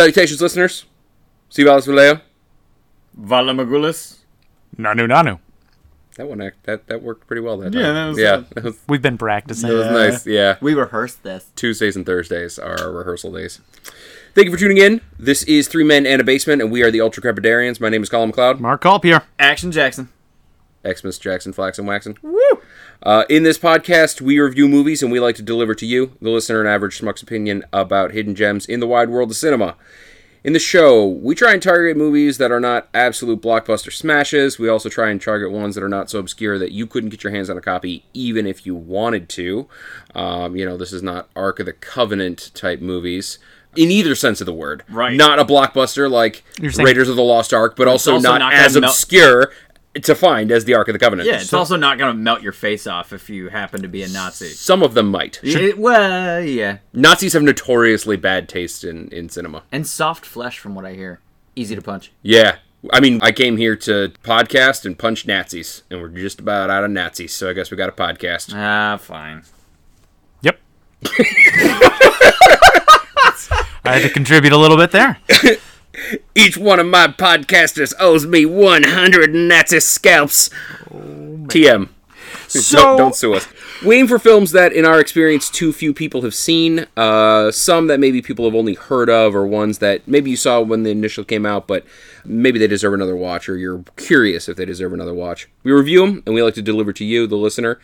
Salutations, listeners. Sivalis Valeo. Valamagulis. Nanu Nanu. That one, act- that that worked pretty well. That Yeah, time. that was, yeah, uh, that was, We've been practicing. that was nice. Yeah, We rehearsed this. Tuesdays and Thursdays are our rehearsal days. Thank you for tuning in. This is Three Men and a Basement, and we are the Ultra Crepidarians. My name is Colin McLeod. Mark Colpier. Action Jackson. Xmas Jackson Flaxen Waxen. Woo! Uh, in this podcast, we review movies and we like to deliver to you, the listener, an average schmuck's opinion about hidden gems in the wide world of cinema. In the show, we try and target movies that are not absolute blockbuster smashes. We also try and target ones that are not so obscure that you couldn't get your hands on a copy even if you wanted to. Um, you know, this is not Ark of the Covenant type movies. In either sense of the word. Right. Not a blockbuster like saying- Raiders of the Lost Ark, but also, also not, not as melt- obscure to find as the Ark of the Covenant. Yeah, it's also not going to melt your face off if you happen to be a Nazi. Some of them might. It- well, yeah. Nazis have notoriously bad taste in, in cinema. And soft flesh, from what I hear. Easy to punch. Yeah. I mean, I came here to podcast and punch Nazis, and we're just about out of Nazis, so I guess we got a podcast. Ah, fine. Yep. I had to contribute a little bit there. Each one of my podcasters owes me 100 Nazi scalps. TM. So- don't, don't sue us. We aim for films that, in our experience, too few people have seen. Uh, some that maybe people have only heard of, or ones that maybe you saw when the initial came out, but maybe they deserve another watch, or you're curious if they deserve another watch. We review them, and we like to deliver to you, the listener,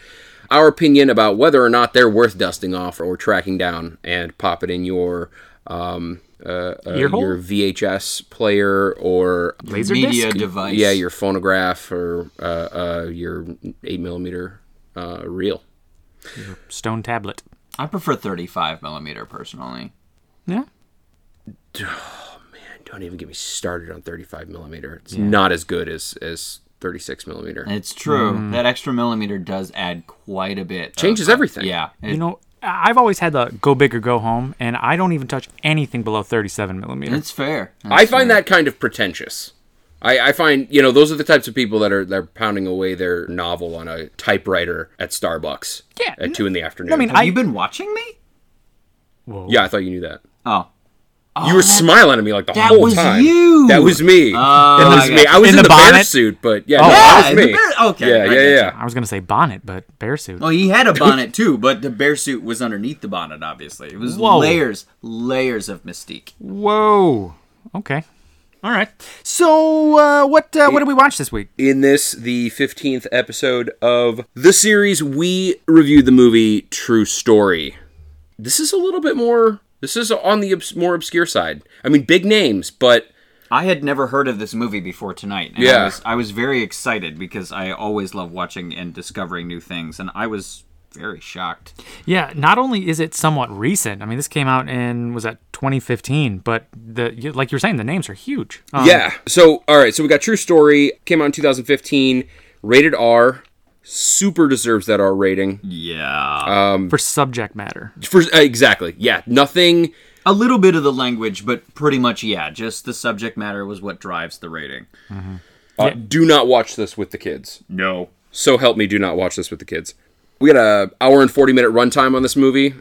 our opinion about whether or not they're worth dusting off or tracking down and pop it in your um, uh, uh, Ear your VHS player or Laser Media disc? device. yeah, your phonograph or uh, uh, your eight millimeter uh, reel. Stone tablet. I prefer 35 millimeter personally. Yeah. man, Don't even get me started on 35 millimeter. It's not as good as as 36 millimeter. It's true. That extra millimeter does add quite a bit. of- Changes everything. Yeah. You know, I- I've always had the go big or go home, and I don't even touch anything below 37 millimeter. it's fair. I find fair. that kind of pretentious. I, I find you know those are the types of people that are they're pounding away their novel on a typewriter at Starbucks. Yeah, At two in the afternoon. I mean, Have I- you been watching me? Whoa. yeah, I thought you knew that. Oh. You were smiling at me like the whole time. that whole was time. you! That was me. Oh, that was me. I was In in, the the, bear bonnet? suit, but yeah, Oh. no, that was me. bear- okay, Yeah, yeah, yeah. I was gonna say bonnet, but bear suit. Oh, he had a bonnet too, but the bear suit was underneath the bonnet. Obviously, it was Whoa. layers, layers of mystique. Whoa. Okay. All right. So, uh, what uh, what did we watch this week? in this, the 15th episode of the series, we reviewed the movie True Story. This is a little bit more. This is on the obs- more obscure side. I mean, big names, but I had never heard of this movie before tonight. And Yeah. I was, I was very excited because I always love watching and discovering new things, and I was very shocked. Yeah. Not only is it somewhat recent. I mean, this came out in was that 2015, but the like you're saying, the names are huge. Um, yeah. So, all right. So we got True Story. Came out in 2015. Rated R. Super deserves that R rating. Yeah, Um, For subject matter. For uh, exactly. Yeah. Nothing. a little bit of the language, but pretty much yeah. Just the subject matter was what drives the rating. Uh, Do not watch this with the kids. No, So help me, do not watch this with the kids. We got a hour and 40 minute runtime on this movie.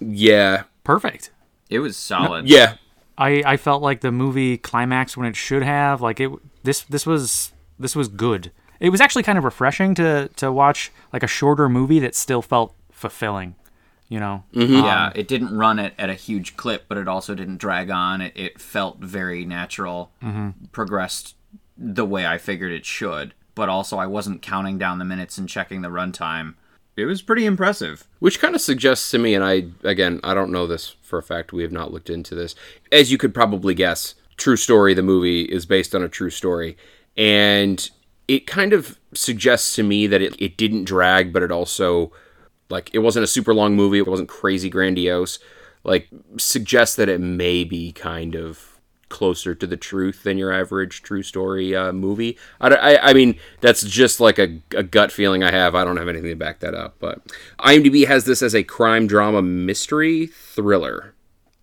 Yeah. Perfect. it was solid. Yeah. I, I felt like the movie climaxed when it should have. Like it this this was this was good. It was actually kind of refreshing to to watch like a shorter movie that still felt fulfilling. You know. Mm-hmm. Um, yeah, it didn't run it at a huge clip, but it also didn't drag on. It, it felt very natural, mm-hmm. progressed the way I figured it should, but also I wasn't counting down the minutes and checking the runtime. It was pretty impressive. Which kind of suggests to me, and I, again, I don't know this for a fact. We have not looked into this. As you could probably guess, True Story, the movie, is based on a true story. And it kind of suggests to me that it, it didn't drag, but it also, like, it wasn't a super long movie. It wasn't crazy grandiose. Like, suggests that it may be kind of closer to the truth than your average true story uh, movie. I, I, I mean, that's just like a, a gut feeling I have. I don't have anything to back that up. But IMDb has this as a crime drama mystery thriller.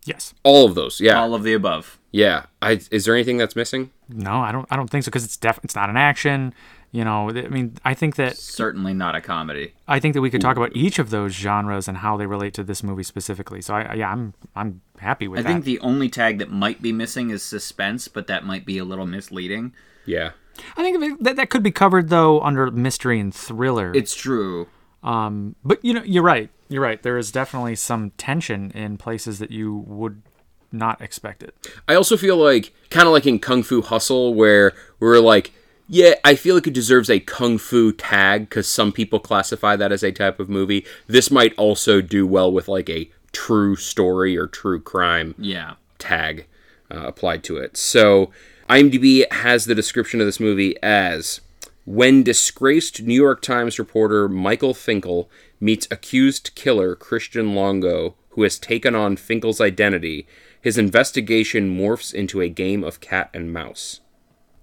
Yes. All of those, yeah, All of the above. Yeah. I, is there anything that's missing? No, I don't. I don't think so because it's def- It's not an action. You know, I mean, I think that Certainly not a comedy. I think that we could talk about each of those genres and how they relate to this movie specifically. So I, yeah, I'm I'm happy with that. I that. think the only tag that might be missing is suspense, but that might be a little misleading. Yeah. I think that that could be covered though under mystery and thriller. It's true. Um, but you know, you're right. You're right. There is definitely some tension in places that you would not expect it. I also feel like kind of like in Kung Fu Hustle, where we're like, yeah, I feel like it deserves a Kung Fu tag because some people classify that as a type of movie. This might also do well with like a true story or true crime Yeah. tag uh, applied to it. So IMDb has the description of this movie as when disgraced New York Times reporter Michael Finkel meets accused killer Christian Longo, who has taken on Finkel's identity, his investigation morphs into a game of cat and mouse.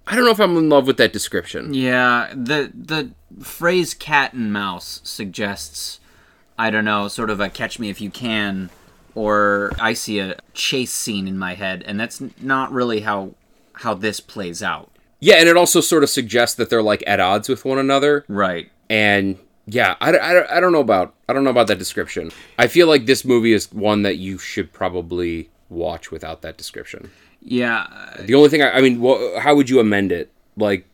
I don't know if I'm in love with that description. Yeah, the the phrase cat and mouse suggests I don't know, sort of a catch me if you can or I see a chase scene in my head and that's not really how how this plays out. Yeah, and it also sort of suggests that they're like at odds with one another. Right. and yeah I, I, I don't know about i don't know about that description i feel like this movie is one that you should probably watch without that description Yeah, the only thing i, I mean wha how would you amend it like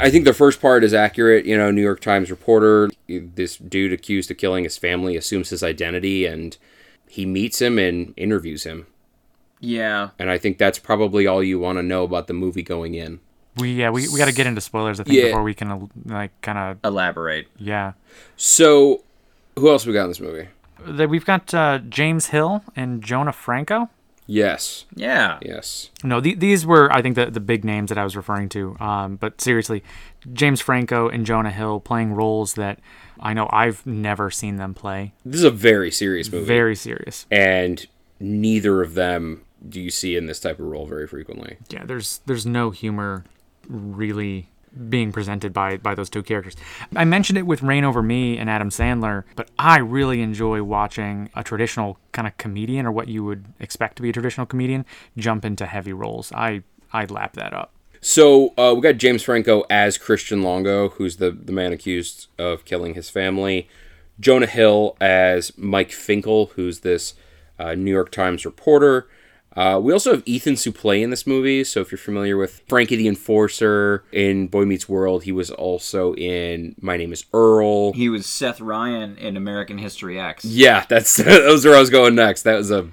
i think the first part is accurate you know new york times reporter this dude accused of killing his family assumes his identity and he meets him and interviews him yeah. and i think that's probably all you want to know about the movie going in We yeah we, we got to get into spoilers I think Yeah. before we can like kind of Elaborate. yeah. so who else we got in this movie That we've got uh, James Hill and Jonah Franco. Yes Yeah. yes No, the, these were I think the the big names that I was referring to. Um, but seriously, James Franco and Jonah Hill playing roles that I know I've never seen them play. this is a very serious movie Very serious. and neither of them do you see in this type of role very frequently. Yeah, there's there's no humor really being presented by by those two characters. I mentioned it with Reign Over Me and Adam Sandler, but I really enjoy watching a traditional kind of comedian or what you would expect to be a traditional comedian jump into heavy roles. I I lap that up. So uh, we got James Franco as Christian Longo, who's the the man accused of killing his family. Jonah Hill as Mike Finkel, who's this uh, New York Times reporter. Uh, we also have Ethan Suplee in this movie. So if you're familiar with Frankie the Enforcer in Boy Meets World, he was also in My Name Is Earl. He was Seth Ryan in American History X. Yeah, that's that was where I was going next. That was a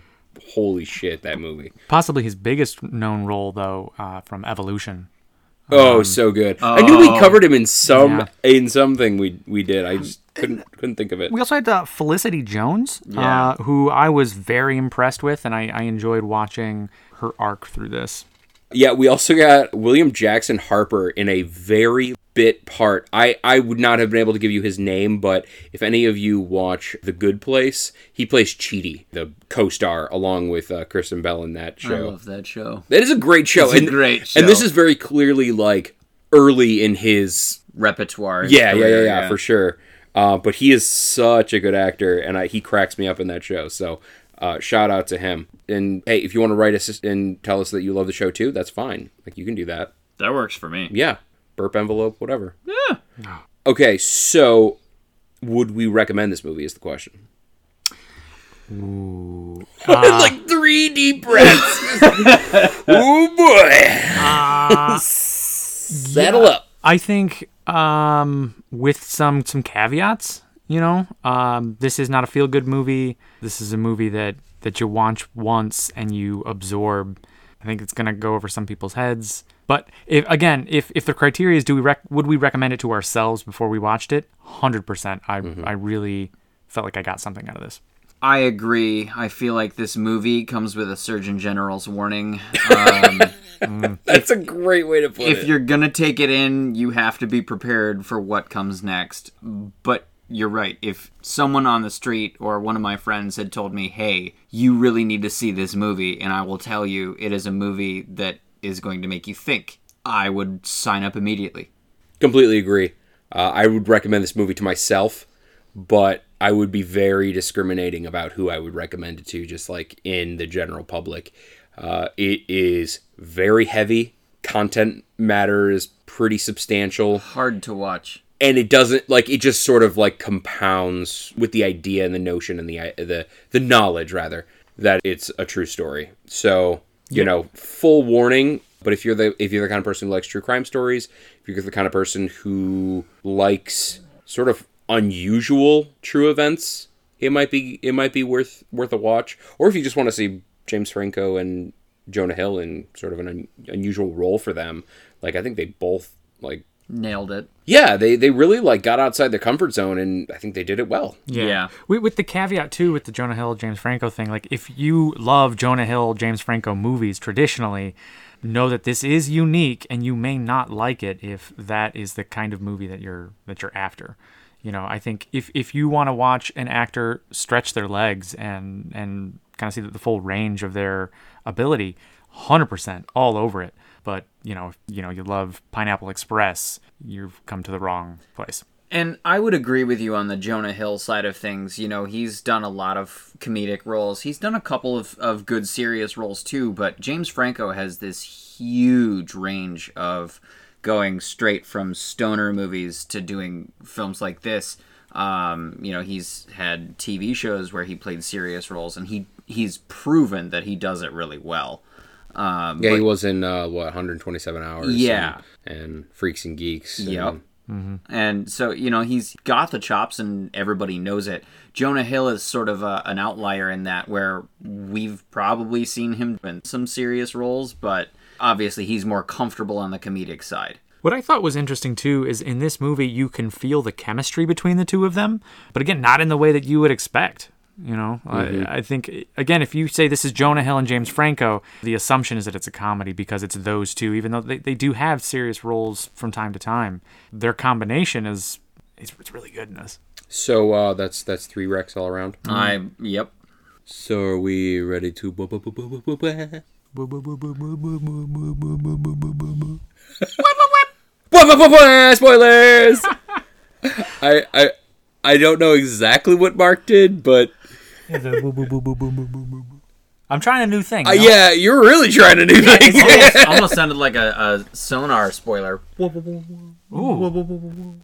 holy shit that movie. Possibly his biggest known role though uh, from Evolution. Oh, so good. I knew we covered him in some Um, Yeah. in something we we did. I just couldn't couldn't think of it. We also had uh, Felicity Jones, Yeah. uh, who I was very impressed with, and I, I enjoyed watching her arc through this. Yeah, we also got William Jackson Harper in a very bit part. I I would not have been able to give you his name, but if any of you watch The Good Place, he plays Chidi, the co-star, along with uh, Kristen Bell in that show. I love that show. That is a great show. It's a and, great And this is very clearly like early in his Repertoire. his Yeah, yeah, yeah, yeah, for sure. Uh, but he is such a good actor, and I, he cracks me up in that show. So, uh, shout out to him. And hey, if you want to write us and tell us that you love the show too, that's fine. Like you can do that. That works for me. Yeah, burp envelope, whatever. Yeah. Okay, so would we recommend this movie? Is the question. Ooh. like three deep breaths. oh boy. Settle up. I think um, with some some caveats, you know, um, this is not a feel good movie. This is a movie that that you watch once and you absorb. I think it's gonna go over some people's heads. But if again, if if the criteria is do we rec- would we recommend it to ourselves before we watched it? Hundred percent. I I really felt like I got something out of this. I agree. I feel like this movie comes with a Surgeon General's warning. Um, That's a great way to put if it. If you're gonna take it in, you have to be prepared for what comes next. But you're right. If someone on the street or one of my friends had told me, "Hey, you really need to see this movie," and I will tell you it is a movie that is going to make you think, I would sign up immediately. Completely agree. Uh, I would recommend this movie to myself, but I would be very discriminating about who I would recommend it to, just like in the general public. Uh, it is very heavy content matter is pretty substantial Hard to watch. and it doesn't like it just sort of like compounds with the idea and the notion and the the the knowledge rather that it's a true story. So you know, full warning. But if you're the if you're the kind of person who likes true crime stories, if you're the kind of person who likes sort of unusual true events, it might be it might be worth worth a watch. Or if you just want to see James Franco and Jonah Hill in sort of an un, unusual role for them, like I think they both like Nailed it. yeah, they they really like got outside their comfort zone, and I think they did it well. Yeah. With, with the caveat too, with the Jonah Hill James Franco thing, like if you love Jonah Hill James Franco movies traditionally, know that this is unique, and you may not like it if that is the kind of movie that you're that you're after. You know, I think if if you want to watch an actor stretch their legs and and kind of see the full range of their ability, hundred percent all over it. But you know, if, you know, you love Pineapple Express, you've come to the wrong place. And I would agree with you on the Jonah Hill side of things. You know, he's done a lot of comedic roles. He's done a couple of, of good serious roles too, but James Franco has this huge range of going straight from stoner movies to doing films like this. Um, you know, he's had TV shows where he played serious roles and he he's proven that he does it really well. Um, Yeah, but- he was in uh, what 127 hours. Yeah. and, and Freaks and Geeks. and- Yep. And so, you know, he's got the chops and everybody knows it. Jonah Hill is sort of a, an outlier in that, where we've probably seen him in some serious roles, but obviously he's more comfortable on the comedic side. What I thought was interesting too is in this movie you can feel the chemistry between the two of them, but again, not in the way that you would expect. You know, I, I think again, if you say this is Jonah Hill and James Franco, the assumption is that it's a comedy because it's those two, even though they, they do have serious roles from time to time. Their combination is it's, it's really good in this. So uh, that's that's three wrecks all around. I, yep. So are we ready to? bu- Spoilers. I I I don't know exactly what Mark did, but I'm trying a new thing. uh, you know? yeah, you're really trying to do thing. almost, almost sounded like a, a sonar spoiler. Ooh,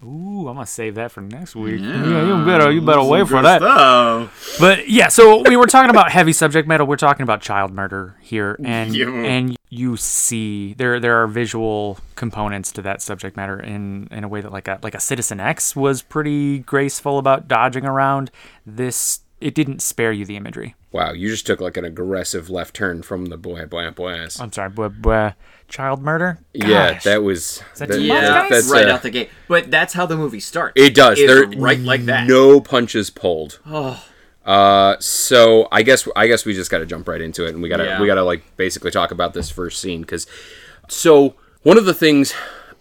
Ooh, I'm gonna save that for next week. Yeah, you better you better wait for that. Oh. But yeah, so we were talking about heavy subject matter. We're talking about child murder here, and and you see there there are visual components to that subject matter in in a way that like a like a Citizen X was pretty graceful about dodging around. This it didn't spare you the imagery. Wow, you just took like an aggressive left turn from the boy, boy, boy. I'm sorry, but uh, child murder. Yeah, that was that that- Yeah, much, that's right uh, out the gate. But that's how the movie starts. It does. Is There right like that. No punches pulled. Uh, so I guess I guess we just got to jump right into it, and we gotta Yeah. we gotta like basically talk about this first scene because so one of the things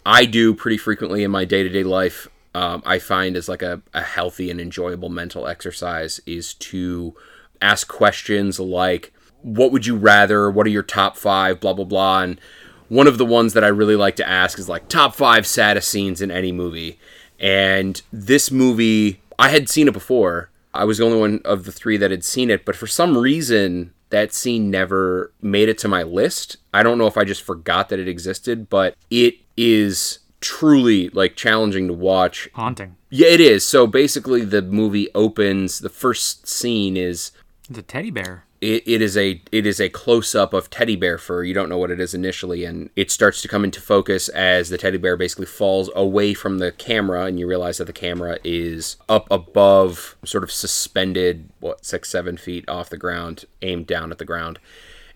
I do pretty frequently in my day to day life, um, I find is like a, a healthy and enjoyable mental exercise is to ask questions like, "What would you rather? What are your top five? Blah blah blah." And one of the ones that I really like to ask is like top five saddest scenes in any movie. And this movie, I had seen it before. I was the only one of the three that had seen it, but for some reason, that scene never made it to my list. I don't know if I just forgot that it existed, but it is truly like challenging to watch. haunting. Yeah, it is. So basically, the movie opens. The first scene is It's a teddy bear. it, it is a it is a close up of teddy bear fur. You don't know what it is initially, and it starts to come into focus as the teddy bear basically falls away from the camera, and you realize that the camera is up above, sort of suspended, what six seven feet off the ground, aimed down at the ground.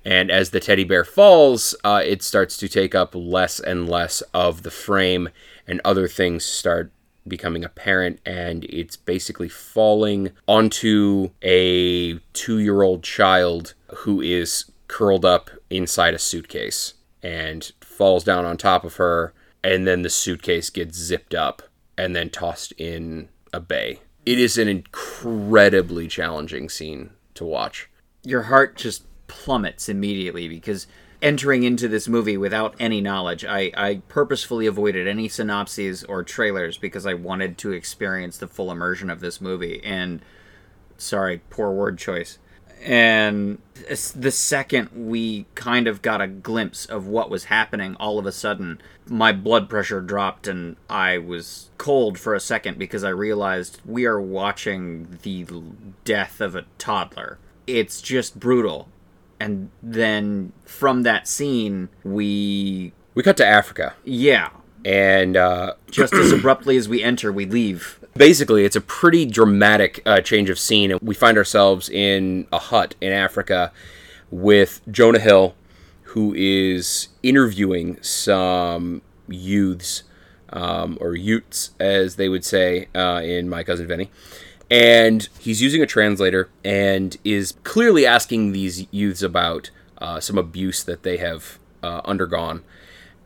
And as the teddy bear falls, uh, it starts to take up less and less of the frame, and other things start becoming apparent and it's basically falling onto a two year old child who is curled up inside a suitcase and falls down on top of her and then the suitcase gets zipped up and then tossed in a bay. It is an incredibly challenging scene to watch. Your heart just plummets immediately because entering into this movie without any knowledge, I, I purposefully avoided any synopses or trailers because I wanted to experience the full immersion of this movie. And sorry, poor word choice. And the second we kind of got a glimpse of what was happening, all of a sudden, my blood pressure dropped and I was cold for a second because I realized we are watching the death of a toddler. It's just brutal. And then from that scene, we. We cut to Africa, Yeah. and uh, Just as abruptly as we enter, we leave. basically it's a pretty dramatic uh, change of scene we find ourselves in a hut in africa with jonah hill who is interviewing some youths um, or utes as they would say uh, in my cousin vinny and he's using a translator and is clearly asking these youths about uh, some abuse that they have uh, undergone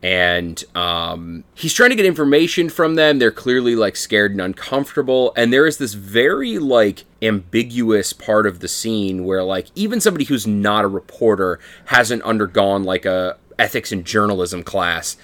and um, he's trying to get information from them. They're clearly like scared and uncomfortable, and there is this very like ambiguous part of the scene where like even somebody who's not a reporter hasn't undergone like a ethics and journalism class.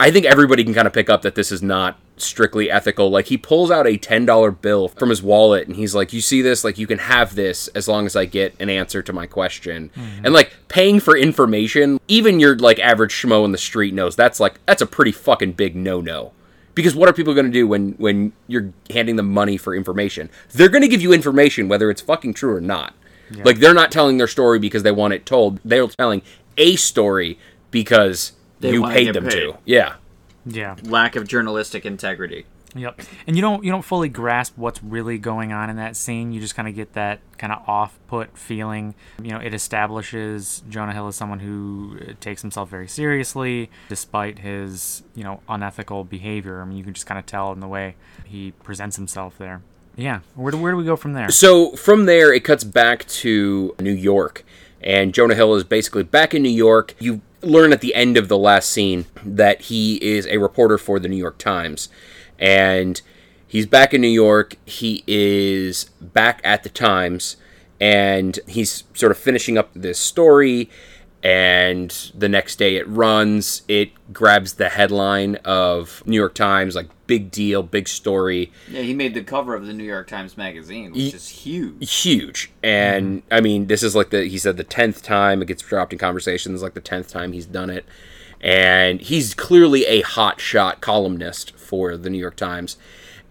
I think everybody can kind of pick up that this is not strictly ethical. Like he pulls out a ten dollar bill from his wallet and he's like, "You see this? Like you can have this as long as I get an answer to my question." Mm-hmm. And like paying for information, even your like average schmo in the street knows that's like that's a pretty fucking big no no. Because what are people going to do when when you're handing them money for information? They're going to give you information whether it's fucking true or not. Like they're not telling their story because they want it told. They're telling a story because They you paid them paid. to. Yeah. Yeah. Lack of journalistic integrity. Yep. And you don't you don't fully grasp what's really going on in that scene. You just kind of get that kind of off-put feeling. You know, it establishes Jonah Hill as someone who uh, takes himself very seriously despite his, you know, unethical behavior. I mean, you can just kind of tell in the way he presents himself there. Yeah. Where do, where do we go from there? So from there, it cuts back to New York, and Jonah Hill is basically back in New York. You learn at the end of the last scene that he is a reporter for the New York Times, and he's back in New York. He is back at the Times, and he's sort of finishing up this story. And the next day it runs. It grabs the headline of New York Times, like big deal, big story. Yeah, he made the cover of the New York Times Magazine, which is huge. huge. And mm-hmm. i mean this is like the he said the 10th time it gets dropped in conversations like the 10th time he's done it. And he's clearly a hot shot columnist for the new york times.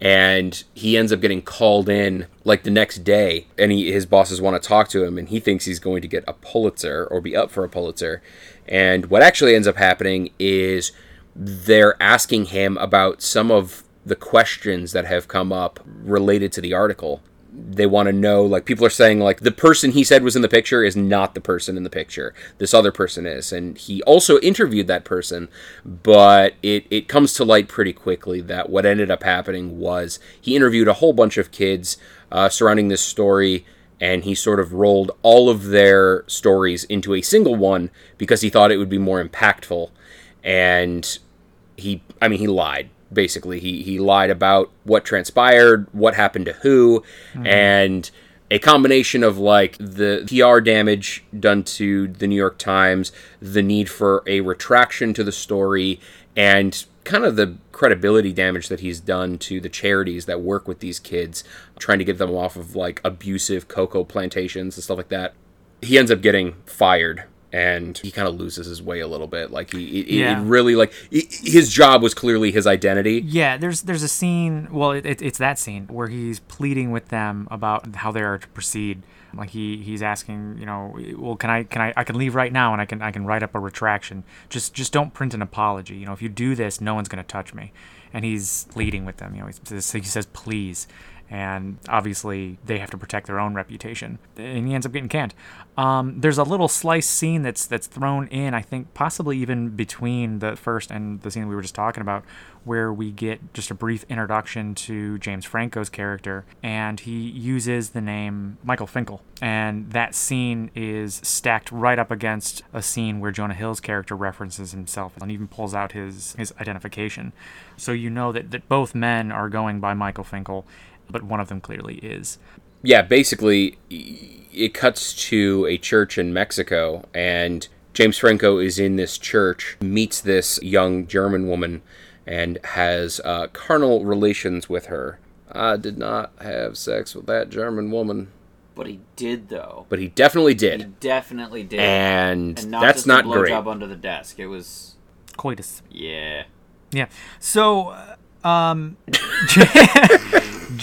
And he ends up getting called in like the next day. And he, his bosses want to talk to him and he thinks he's going to get a pulitzer or be up for a pulitzer. And what actually ends up happening is they're asking him about some of the questions that have come up related to the article. They want to know like people are saying like the person he said was in the picture is not the person in the picture. This other person is. And he also interviewed that person but it, it comes to light pretty quickly that what ended up happening was he interviewed a whole bunch of kids uh, surrounding this story and he sort of rolled all of their stories into a single one because he thought it would be more impactful. And he i mean he lied basically he he lied about what transpired what happened to who mm-hmm. and a combination of like the PR damage done to the New York Times, the need for a retraction to the story, and kind of the credibility damage that he's done to the charities that work with these kids, trying to get them off of like abusive cocoa plantations and stuff like that. He ends up getting fired and he kind of loses his way a little bit. Like he, it, Yeah. it really like i- his job was clearly his identity. Yeah, there's there's a scene. Well, it, it, it's that scene where he's pleading with them about how they are to proceed. Like he he's asking, you know, well, can I can I I can leave right now and I can I can write up a retraction. Just just don't print an apology. You know, if you do this, no one's gonna touch me. And he's pleading with them. You know, he says, he says please. And obviously, they have to protect their own reputation, and he ends up getting canned. Um, there's a little slice scene that's that's thrown in, I think, possibly even between the first and the scene we were just talking about, where we get just a brief introduction to James Franco's character, and he uses the name Michael Finkel. And that scene is stacked right up against a scene where Jonah Hill's character references himself and even pulls out his, his identification. So you know that, that both men are going by Michael Finkel, but one of them clearly is. yeah, basically, it cuts to a church in Mexico, and James Franco is in this church, meets this young German woman, and has uh, carnal relations with her. I did not have sex with that German woman. But he did though. but he definitely did. He definitely did. and, And not that's just not a great. blowjob under the desk. It was Coitus. yeah. Yeah. So, uh, um,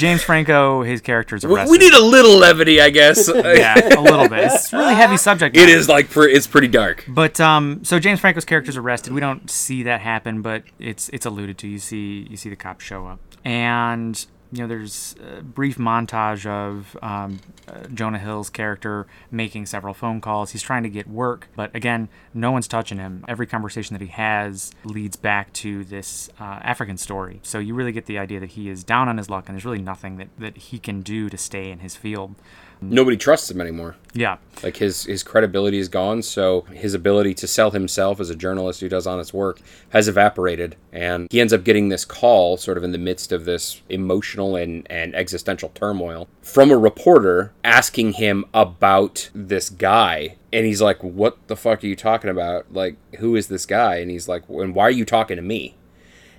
James Franco, his character is arrested. we need a little levity, I guess. yeah, a little bit. It's a really heavy subject. It matter. is like pre- it's pretty dark. But um, so James Franco's character is arrested. We don't see that happen, but it's it's alluded to. You see you see the cops show up, and you know there's a brief montage of um, uh, Jonah Hill's character making several phone calls. He's trying to get work, but again, no one's touching him. Every conversation that he has leads back to this uh, African story. So you really get the idea that he is down on his luck, and there's really nothing that that he can do to stay in his field. Nobody trusts him anymore. Yeah. Like his his credibility is gone, so his ability to sell himself as a journalist who does honest work has evaporated, and he ends up getting this call, sort of in the midst of this emotional and and existential turmoil, from a reporter asking him about this guy, and he's like, "What the fuck are you talking about? Like, who is this guy?" And he's like, "And why are you talking to me?"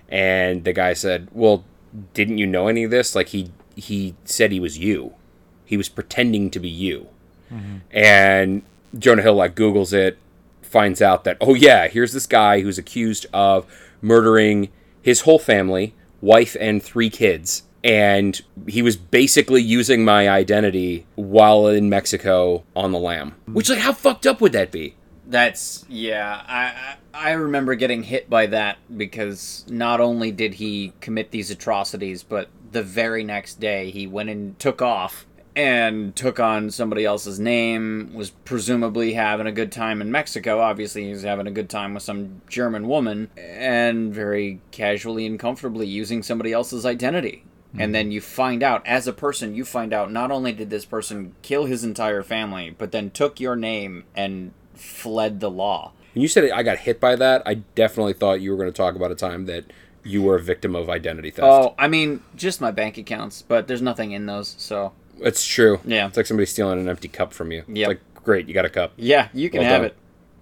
And the guy said, "Well, didn't you know any of this? Like he he said he was you." He was pretending to be you. And Jonah Hill like Googles it, finds out that oh yeah, here's this guy who's accused of murdering his whole family, wife and three kids. And he was basically using my identity while in Mexico on the lam. Which like how fucked up would that be? That's yeah. I I remember getting hit by that because not only did he commit these atrocities, but the very next day he went and took off and took on somebody else's name. Was presumably having a good time in Mexico. Obviously, he was having a good time with some German woman, and very casually and comfortably using somebody else's identity. And hmm. then you find out, as a person, you find out not only did this person kill his entire family, but then took your name and fled the law. When you said I got hit by that, I definitely thought you were going to talk about a time that you were a victim of identity theft. Oh, I mean, just my bank accounts, but there's nothing in those, so It's true. Yeah. It's like somebody stealing an empty cup from you. Yeah. Like, great, you got a cup. yeah, you can Well have done. it.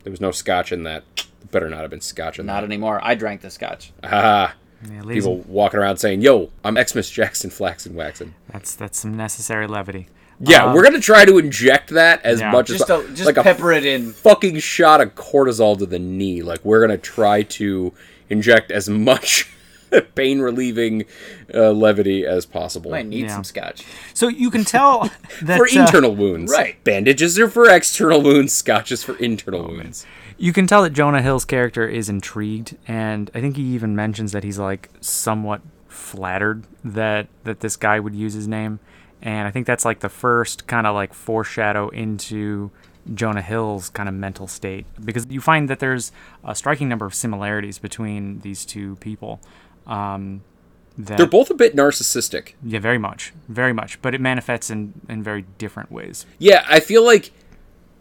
There was no scotch in that. There better not have been scotch in Not that. Not anymore. I drank the scotch. Ah, Yeah, people walking around saying, "Yo, I'm Xmas Jackson Flaxen Waxen." That's that's some necessary levity. Yeah, Uh, we're gonna try to inject that as Yeah. much as Just a, just like a pepper it in. fucking shot of cortisol to the knee. Like we're gonna try to inject as much pain relieving uh, levity as possible I need Yeah. some scotch. So you can tell that for uh, internal wounds. right. Bandages are for external wounds. Scotch is for internal wounds. you can tell that Jonah Hill's character is intrigued, and I think he even mentions that he's like somewhat flattered that that this guy would use his name, and I think that's like the first kind of like foreshadow into Jonah Hill's kind of mental state because you find that there's a striking number of similarities between these two people. Um, They're both a bit narcissistic. yeah, very much, very much, but it manifests in in very different ways. Yeah, I feel like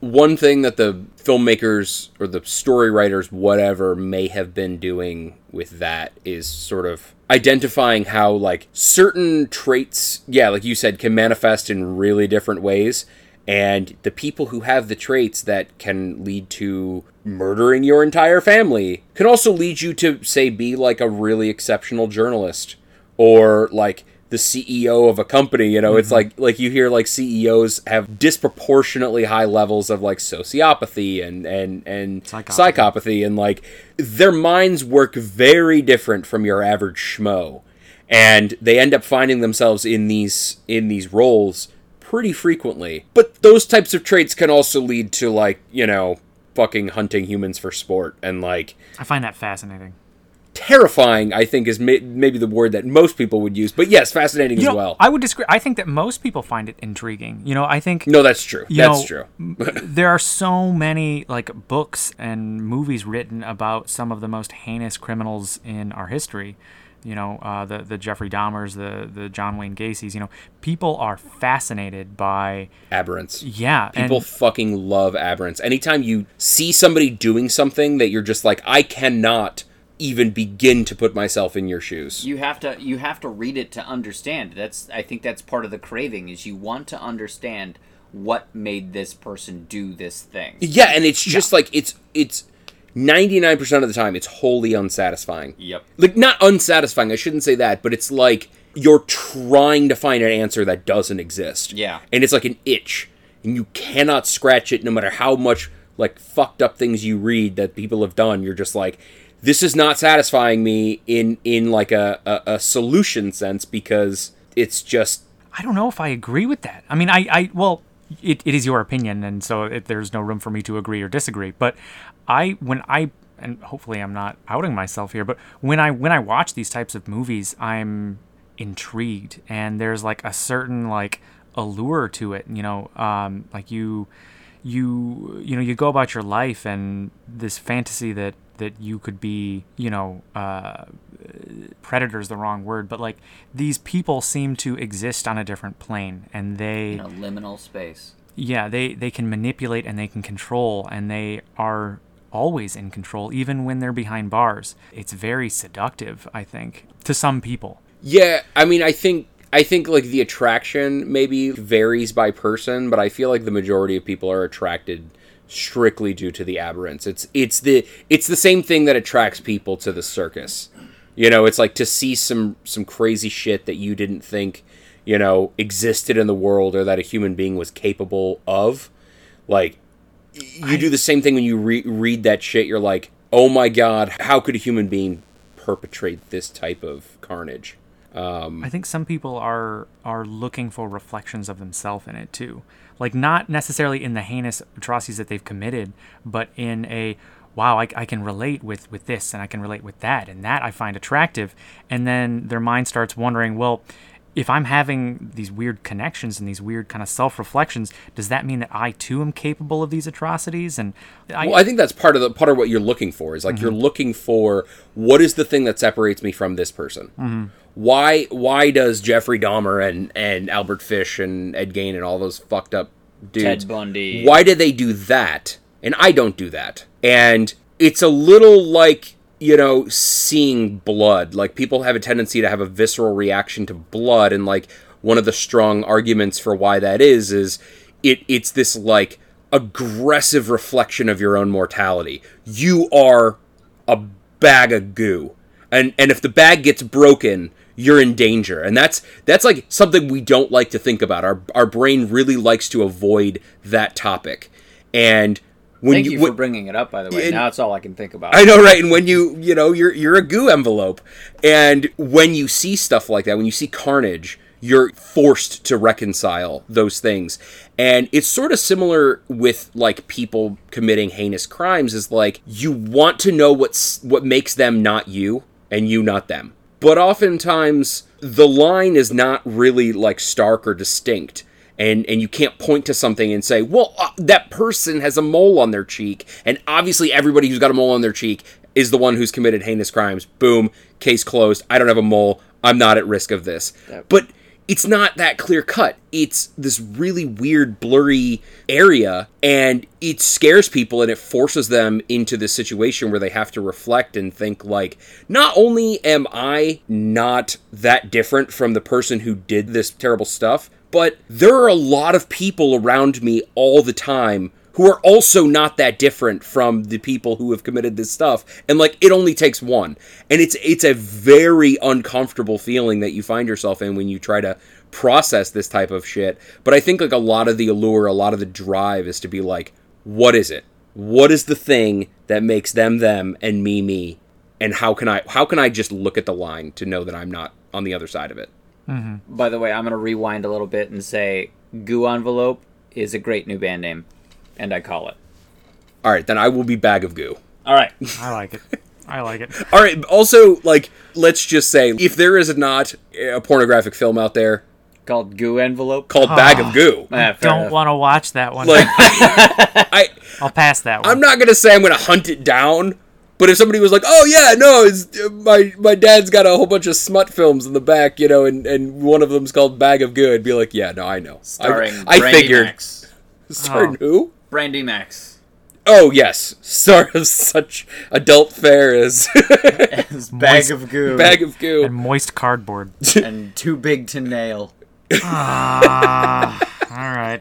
one thing that the filmmakers or the story writers, whatever, may have been doing with that is sort of identifying how, like, certain traits, yeah, like you said, can manifest in really different ways. And the people who have the traits that can lead to murdering your entire family can also lead you to, say, be like a really exceptional journalist or like the CEO of a company, you know, it's mm-hmm. like like you hear like CEOs have disproportionately high levels of like sociopathy and and and Psychopathy. psychopathy and like their minds work very different from your average schmo. And they end up finding themselves in these in these roles pretty frequently. But those types of traits can also lead to like, you know, fucking hunting humans for sport and like I find that fascinating. terrifying i think is may- maybe the word that most people would use but yes fascinating You as know, well I would disagree. I think that most people find it intriguing. You know, I think no that's true that's know, true there are so many like books and movies written about some of the most heinous criminals in our history. You know, uh, the the Jeffrey Dahmers, the the John Wayne Gacy's. You know, people are fascinated by aberrants yeah, people and fucking love aberrants anytime you see somebody doing something that you're just like i cannot even begin to put myself in your shoes You have to you have to read it to understand. That's I think that's part of the craving is you want to understand what made this person do this thing. yeah and it's just like it's it's 99% of the time it's wholly unsatisfying Yep. like not unsatisfying i shouldn't say that but it's like you're trying to find an answer that doesn't exist. Yeah. And it's like an itch, and you cannot scratch it no matter how much like fucked up things you read that people have done. You're just like, this is not satisfying me in in like a, a, a solution sense because it's just I don't know if I agree with that. I mean, I, I well, it, it is your opinion, and so it, there's no room for me to agree or disagree. But I, when I, and hopefully I'm not outing myself here, but when I when I watch these types of movies, I'm intrigued, and there's like a certain like allure to it. You know, um, like you, you, you know, you go about your life, and this fantasy that that you could be, you know, uh, predator is the wrong word, but like these people seem to exist on a different plane, and they, In a liminal space. yeah, they they can manipulate and they can control, and they are always in control, even when they're behind bars. It's very seductive, I think, to some people. Yeah, I mean, I think I think like the attraction maybe varies by person, but I feel like the majority of people are attracted strictly due to the aberrance. It's it's the it's the same thing that attracts people to the circus. You know, it's like to see some some crazy shit that you didn't think, you know, existed in the world or that a human being was capable of. Like you do the same thing when you re- read that shit. You're like, "Oh my god, how could a human being perpetrate this type of carnage?" Um, I think some people are are looking for reflections of themselves in it too. Like not necessarily in the heinous atrocities that they've committed, but in a wow, I, I can relate with with this and I can relate with that and that I find attractive. And then their mind starts wondering, well, if I'm having these weird connections and these weird kind of self reflections, does that mean that I too am capable of these atrocities? And I, Well, I think that's part of the part of what you're looking for is like you're mm-hmm. looking for what is the thing that separates me from this person. Mm-hmm. Why why does Jeffrey Dahmer and and Albert Fish and Ed Gein and all those fucked up dudes Ted Bundy. Why did they do that and I don't do that? And it's a little like you know seeing blood. Like people have a tendency to have a visceral reaction to blood and like one of the strong arguments for why that is is it it's this like aggressive reflection of your own mortality. You are a bag of goo. And and if the bag gets broken, you're in danger. And that's that's like something we don't like to think about. Our our brain really likes to avoid that topic. And when Thank you, when- for bringing it up, by the way. And- now it's all I can think about. I know, right? And when you, you know, you're you're a goo envelope, and when you see stuff like that, when you see carnage, you're forced to reconcile those things. And it's sort of similar with like people committing heinous crimes. Is like you want to know what's what makes them not you, and you not them. But oftentimes the line is not really like stark or distinct and and you can't point to something and say, "Well, uh, that person has a mole on their cheek." And obviously everybody who's got a mole on their cheek is the one who's committed heinous crimes. Boom, case closed. I don't have a mole. I'm not at risk of this. But it's not that clear cut. It's this really weird, blurry area, and it scares people and it forces them into this situation where they have to reflect and think, like, not only am I not that different from the person who did this terrible stuff, but there are a lot of people around me all the time who are also not that different from the people who have committed this stuff. And like it only takes one. And it's it's a very uncomfortable feeling that you find yourself in when you try to process this type of shit. But i think like a lot of the allure a lot of the drive is to be like what is it? What is the thing that makes them them and me me? And how can i how can i just look at the line to know that i'm not on the other side of it By the way, I'm going to rewind a little bit and say Goo Envelope is a great new band name, and I call it. all right then i will be bag of goo All right. I like it. I like it. All right. Also, like, let's just say, if there is not a pornographic film out there Called Goo Envelope. called Bag of Goo, Ah, fair Don't want to watch that one. like, I, I'll pass that one. I'm not gonna say I'm gonna hunt it down. But if somebody was like, "Oh yeah, no, it's, uh, my my dad's got a whole bunch of smut films in the back, you know, and, and one of them's called Bag of Goo," I'd be like, "Yeah, no, I know." Starring I, I Brandy figured. Max. Starring Oh. who? Brandy Max. Oh yes, star of such adult fare as His bag Moist- of goo. Bag of Goo. and moist cardboard. and too big to nail. Ah, all right.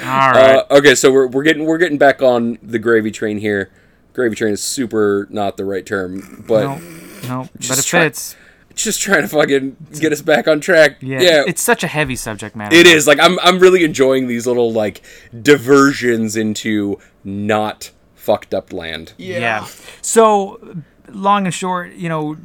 All right. Uh, okay, so we're, we're getting we're getting back on the gravy train here. Gravy train is super not the right term, but no, no, but just it try- fits. just trying to fucking get us back on track. Yeah, Yeah, it's such a heavy subject matter. it is. Like I'm I'm really enjoying these little like diversions into not fucked up land. Yeah. So, long and short, you know,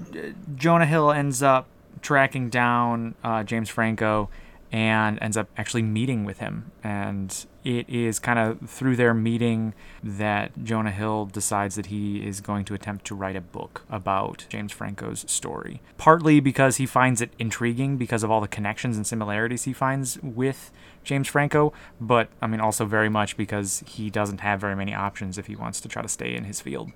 Jonah Hill ends up tracking down uh, James Franco and ends up actually meeting with him. And it is kind of through their meeting that Jonah Hill decides that he is going to attempt to write a book about James Franco's story. Partly because he finds it intriguing because of all the connections and similarities he finds with James Franco, but I mean also very much because he doesn't have very many options if he wants to try to stay in his field.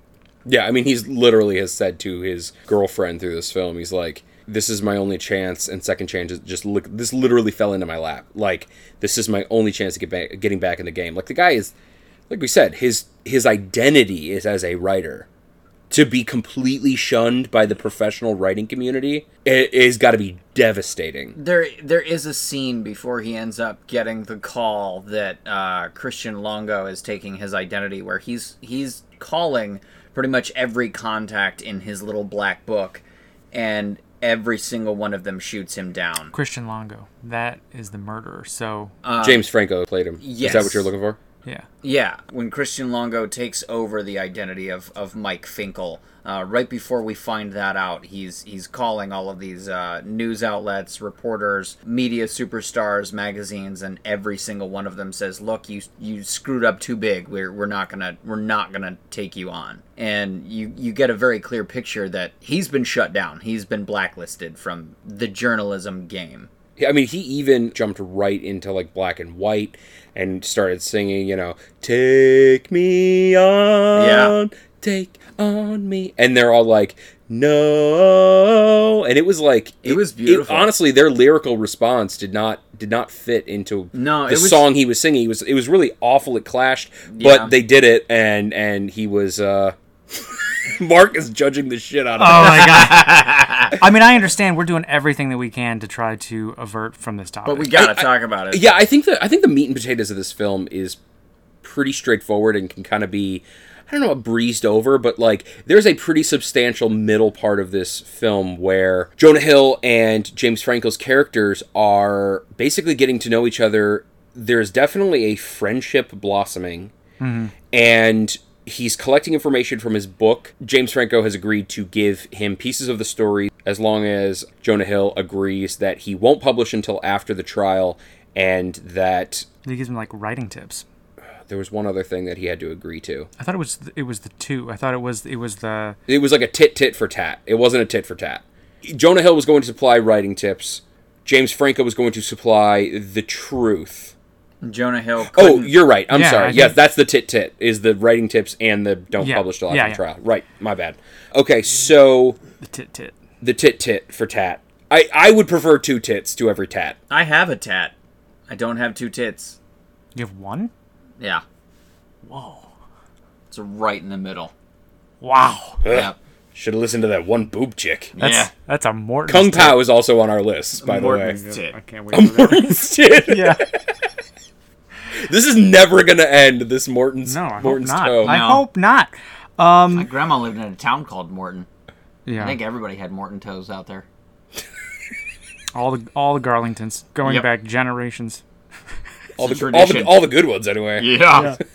Yeah, I mean, he's literally has said to his girlfriend through this film, he's like, "This is my only chance, and second chance is just look. This literally fell into my lap. Like, this is my only chance to get back, getting back in the game. Like, the guy is, like we said, his his identity is as a writer. To be completely shunned by the professional writing community it is got to be devastating. There, there is a scene before he ends up getting the call that uh, Christian Longo is taking his identity, where he's he's calling pretty much every contact in his little black book, and every single one of them shoots him down. Christian Longo, that is the murderer. So, uh, James Franco played him. Is that what you're looking for? Yeah. Yeah, when Christian Longo takes over the identity of, of Mike Finkel, uh, right before we find that out, he's he's calling all of these uh, news outlets, reporters, media superstars, magazines, and every single one of them says, "Look, you you screwed up too big. We're, we're not gonna we're not gonna take you on." And you you get a very clear picture that he's been shut down. He's been blacklisted from the journalism game. I mean, he even jumped right into like black and white and started singing, you know, "Take me on, Yeah. take on me," and they're all like, "No," and it was like It was beautiful. honestly, their lyrical response did not did not fit into No, the was- song he was singing. It was it was really awful. It clashed, Yeah. but they did it, and and he was. uh Mark is judging the shit out of Oh it. my god. I mean, I understand we're doing everything that we can to try to avert from this topic. But we gotta talk about it. Yeah, I think the I think the meat and potatoes of this film is pretty straightforward and can kind of be I don't know, breezed over, but like there's a pretty substantial middle part of this film where Jonah Hill and James Franco's characters are basically getting to know each other. There's definitely a friendship blossoming, mm-hmm. and he's collecting information from his book. James Franco has agreed to give him pieces of the story as long as Jonah Hill agrees that he won't publish until after the trial and that he gives me like writing tips. there was one other thing that he had to agree to. I thought it was it was the two. I thought it was it was the It was like a tit tit for tat. It wasn't a tit for tat. Jonah Hill was going to supply writing tips. James Franco was going to supply the truth. Jonah Hill. Oh, you're right. I'm Yeah, sorry. I yes, think- that's the tit tit. Is the writing tips and the don't Yeah, publish till after yeah, the yeah. trial. Right. My bad. Okay, so the tit tit. the tit tit for tat. I I would prefer two tits to every tat. I have a tat. I don't have two tits. You have one? Yeah. Whoa. It's right in the middle. Wow. Yeah. Should have listened to that one boob chick. That's Yeah. that's a Morton. Kung Pao is also on our list, by Morton's the way. tit. I can't wait for that. Tit. yeah. This is never gonna end. This Morton's No, I hope not. toe. I No. hope not. Um, My grandma lived in a town called Morton. Yeah. I think everybody had Morton toes out there. all the all the Garlingtons going Yep. back generations. all, the, all the tradition. all the good ones anyway. Yeah.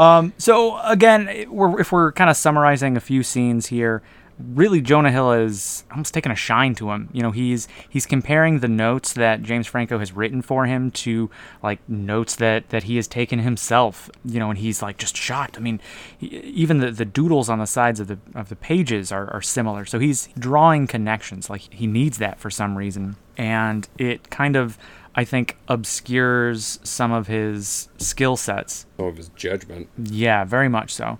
Um, so again, it- we're, if we're kind of summarizing a few scenes here, really Jonah Hill is almost taking a shine to him. You know, he's he's comparing the notes that James Franco has written for him to like notes that that he has taken himself. You know, and he's like just shocked. I mean, he, even the the doodles on the sides of the of the pages are, are similar. So he's drawing connections. Like he needs that for some reason, and it kind of. I think obscures some of his skill sets Some of his judgment. yeah, very much so.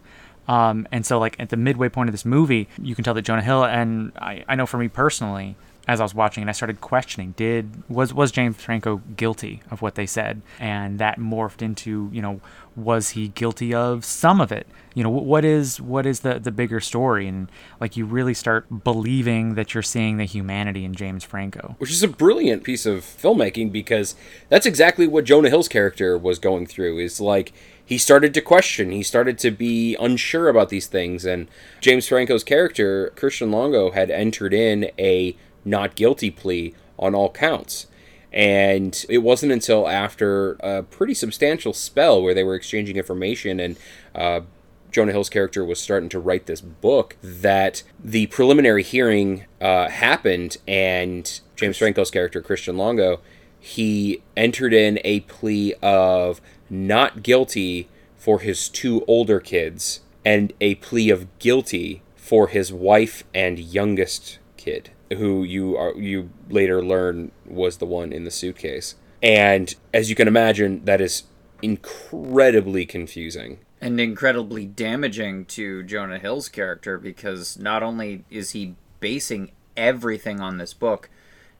Um, and so, like at the midway point of this movie, you can tell that Jonah Hill and I, I know for me personally, as I was watching and I started questioning did was was James Franco guilty of what they said? And that morphed into you know was he guilty of some of it? You know what is what is the the bigger story? And like you really start believing that you're seeing the humanity in James Franco. Which is a brilliant piece of filmmaking because that's exactly what Jonah Hill's character was going through is like he started to question he started to be unsure about these things and James Franco's character Christian Longo had entered in a not guilty plea on all counts. And it wasn't until after a pretty substantial spell where they were exchanging information and uh, Jonah Hill's character was starting to write this book that the preliminary hearing uh, happened and James Franco's character, Christian Longo, he entered in a plea of not guilty for his two older kids and a plea of guilty for his wife and youngest kid who you are you later learn was the one in the suitcase. And as you can imagine, that is incredibly confusing and incredibly damaging to Jonah Hill's character because not only is he basing everything on this book,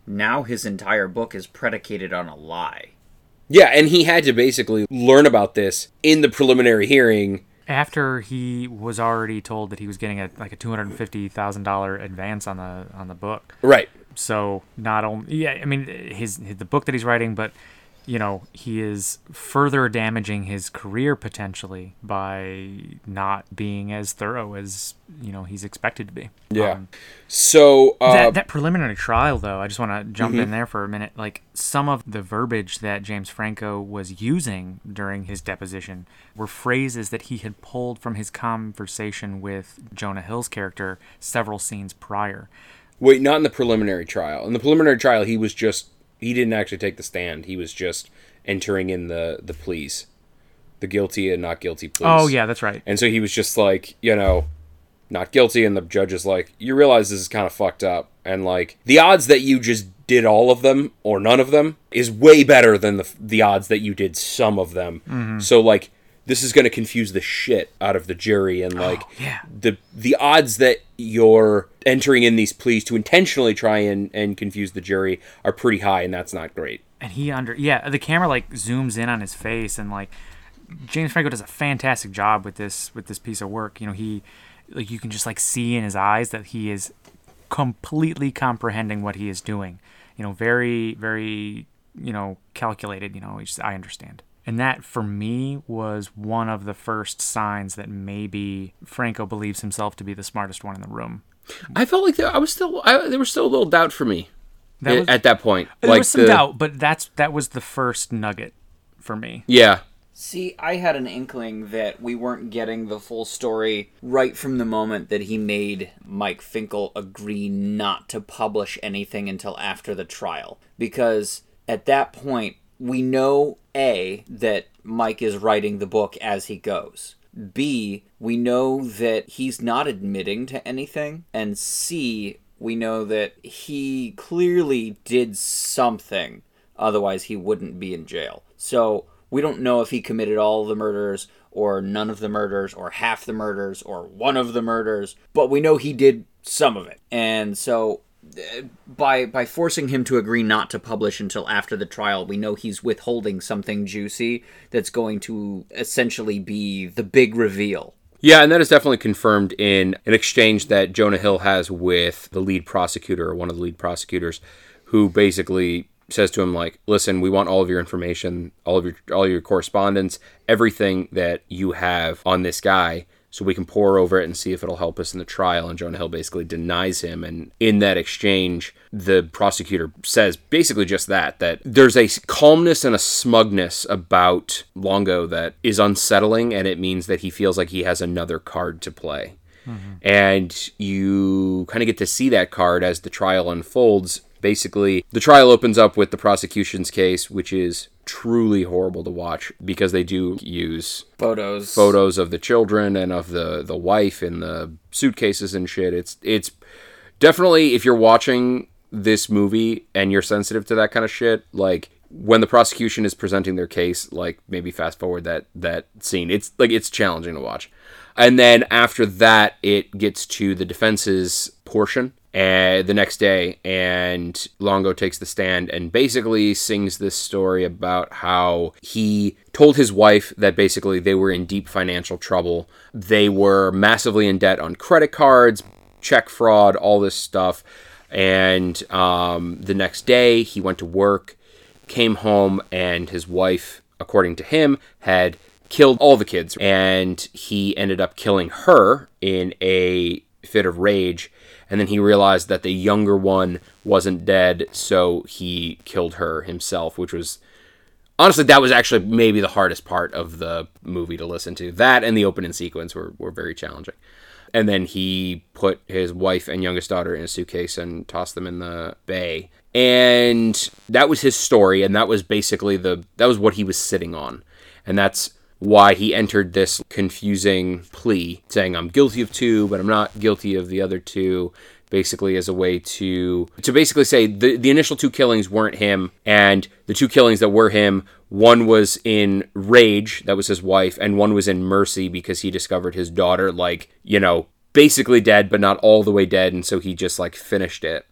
now his entire book is predicated on a lie. Yeah, and he had to basically learn about this in the preliminary hearing after he was already told that he was getting a like a two hundred and fifty thousand dollar advance on the on the book. Right. So not only yeah, I mean his, his the book that he's writing, but you know, he is further damaging his career potentially by not being as thorough as, you know, he's expected to be. Yeah. Um, so uh, that, that, preliminary trial, though, I just want to jump mm-hmm. in there for a minute. Like some of the verbiage that James Franco was using during his deposition were phrases that he had pulled from his conversation with Jonah Hill's character several scenes prior. Wait, not in the preliminary trial. In the preliminary trial, he was just he didn't actually take the stand. He was just entering in the the pleas, the guilty and not guilty pleas. Oh yeah, that's right. And so he was just like, you know, not guilty, and the judge is like, you realize this is kind of fucked up, and like the odds that you just did all of them or none of them is way better than the the odds that you did some of them. Mm-hmm. So like this is going to confuse the shit out of the jury and oh, like oh, yeah. the the odds that you're entering in these pleas to intentionally try and and confuse the jury are pretty high and that's not great. And he under yeah the camera like zooms in on his face and like James Franco does a fantastic job with this with this piece of work. You know he like you can just like see in his eyes that he is completely comprehending what he is doing. You know very very you know calculated you know just, I understand and that, for me, was one of the first signs that maybe Franco believes himself to be the smartest one in the room. I felt like there, I was still, I, there was still a little doubt for me that was, at that point. There like was some the, doubt, but that's that was the first nugget for me. Yeah. See, I had an inkling that we weren't getting the full story right from the moment that he made Mike Finkel agree not to publish anything until after the trial. Because at that point, we know A, that Mike is writing the book as he goes. B, we know that he's not admitting to anything. And C, we know that he clearly did something, otherwise, he wouldn't be in jail. So, we don't know if he committed all the murders, or none of the murders, or half the murders, or one of the murders, but we know he did some of it. And so by by forcing him to agree not to publish until after the trial, we know he's withholding something juicy that's going to essentially be the big reveal. Yeah, and that is definitely confirmed in an exchange that Jonah Hill has with the lead prosecutor or one of the lead prosecutors, who basically says to him like, "Listen, we want all of your information, all of your all your correspondence, everything that you have on this guy." So we can pour over it and see if it'll help us in the trial. And Jonah Hill basically denies him. And in that exchange, the prosecutor says basically just that that there's a calmness and a smugness about Longo that is unsettling, and it means that he feels like he has another card to play. Mm-hmm. And you kind of get to see that card as the trial unfolds. Basically, the trial opens up with the prosecution's case, which is truly horrible to watch because they do use photos photos of the children and of the the wife in the suitcases and shit. It's it's definitely if you're watching this movie and you're sensitive to that kind of shit, like when the prosecution is presenting their case, like maybe fast forward that that scene. It's like it's challenging to watch. And then after that, it gets to the defense's portion and the next day and Longo takes the stand and basically sings this story about how he told his wife that basically they were in deep financial trouble. They were massively in debt on credit cards, check fraud, all this stuff. And um, the next day he went to work, came home, and his wife, according to him, had killed all the kids. And he ended up killing her in a fit of rage and then he realized that the younger one wasn't dead, so he killed her himself, which was honestly that was actually maybe the hardest part of the movie to listen to. That and the opening sequence were, were very challenging. And then he put his wife and youngest daughter in a suitcase and tossed them in the bay. And that was his story, and that was basically the that was what he was sitting on. And that's why he entered this confusing plea saying I'm guilty of two, but I'm not guilty of the other two basically as a way to to basically say the the initial two killings weren't him and the two killings that were him one was in rage that was his wife and one was in mercy because he discovered his daughter like you know basically dead but not all the way dead and so he just like finished it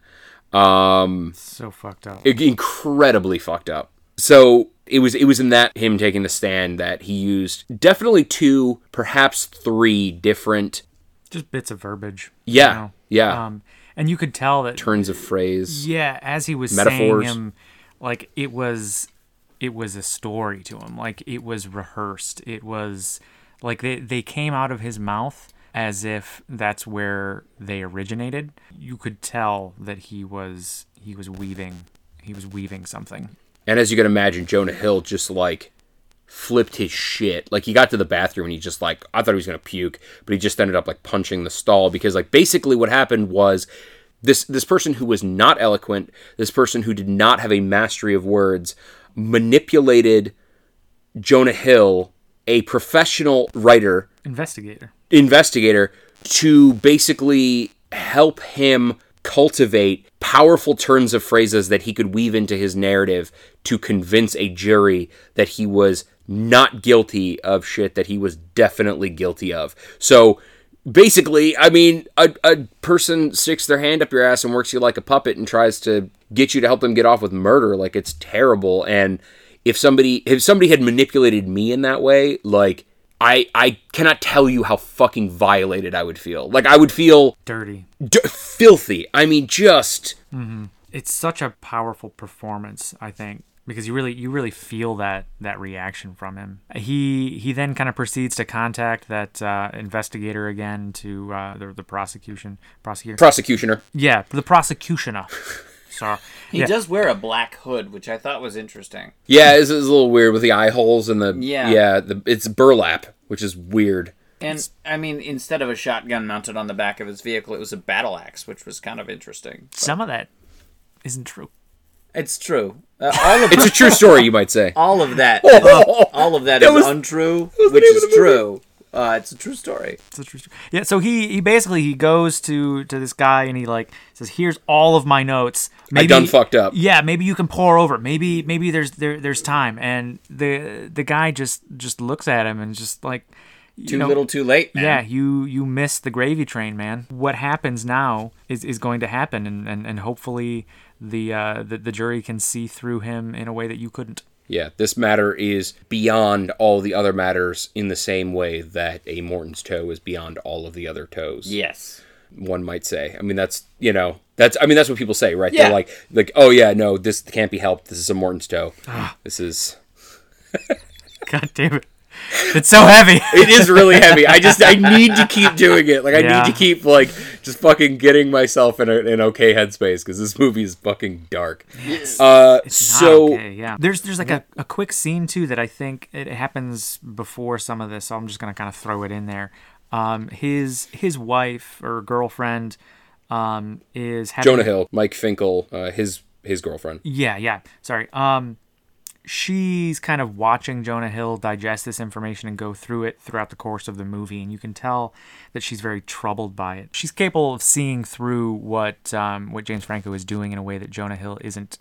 um So fucked up. incredibly fucked up so it was it was in that him taking the stand that he used definitely two perhaps three different Just bits of verbiage. Yeah, you know? yeah. Um, and you could tell that turns of phrase Yeah, as he was Metaphors. saying him, like it was, it was a story to him. Like it was rehearsed. It was like they they came out of his mouth as if that's where they originated. You could tell that he was he was weaving he was weaving something. And as you can imagine, Jonah Hill just like flipped his shit. Like he got to the bathroom and he just like I thought he was gonna puke, but he just ended up like punching the stall because like basically what happened was this this person who was not eloquent, this person who did not have a mastery of words, manipulated Jonah Hill, a professional writer, Investigator. investigator to basically help him cultivate powerful turns of phrases that he could weave into his narrative to convince a jury that he was not guilty of shit that he was definitely guilty of. So basically, I mean, a, a person sticks their hand up your ass and works you like a puppet and tries to get you to help them get off with murder. Like it's terrible. And if somebody if somebody had manipulated me in that way, like I I cannot tell you how fucking violated I would feel. Like I would feel Dirty. d- filthy. I mean, just It's such a powerful performance, I think, because you really you really feel that that reaction from him. He he then kind of proceeds to contact that uh, investigator again to uh, the the prosecution prosecutor. prosecutioner. yeah, the prosecutioner. Sorry. He Yeah. does wear a black hood, which I thought was interesting. Yeah, it's, it's a little weird with the eye holes and the Yeah. yeah. The, it's burlap, which is weird. And I mean, instead of a shotgun mounted on the back of his vehicle, it was a battle axe, which was kind of interesting. Some of that isn't true. It's true. Uh, all of It's a true story, you might say. all of that, all of that That is was- untrue, the which is of movie. true. Uh, it's a true story. It's a true story. Yeah, so he he basically he goes to to this guy and he like says, "Here's all of my notes. I done fucked up. Yeah, maybe you can pour over. Maybe maybe there's there there's time." And the the guy just just looks at him and just like you Too know, little, too late. Man. Yeah, you you missed the gravy train, man. What happens now is, is going to happen, and, and, and hopefully the, uh, the the jury can see through him in a way that you couldn't. Yeah, this matter is beyond all the other matters in the same way that a Morton's toe is beyond all of the other toes. Yes. One might say. I mean, that's you know, that's I mean, that's what people say, right? Yeah. They're like, like, oh yeah, no, this can't be helped. This is a Morton's toe. Ah. this is. God damn it! It's so heavy. It is really heavy. I just I need to keep doing it. Like I Yeah. need to keep like just fucking getting myself in a, an okay headspace because this movie is fucking dark. Uh, Not so okay, yeah. There's there's like a, a quick scene too that I think it happens before some of this, so I'm just gonna kind of throw it in there. Um, his his wife or girlfriend um, is having, Jonah Hill, Mike Finkel, uh, his his girlfriend. Yeah, yeah. Sorry. Um, she's kind of watching Jonah Hill digest this information and go through it throughout the course of the movie, and you can tell that she's very troubled by it. She's capable of seeing through what um, what James Franco is doing in a way that Jonah Hill isn't.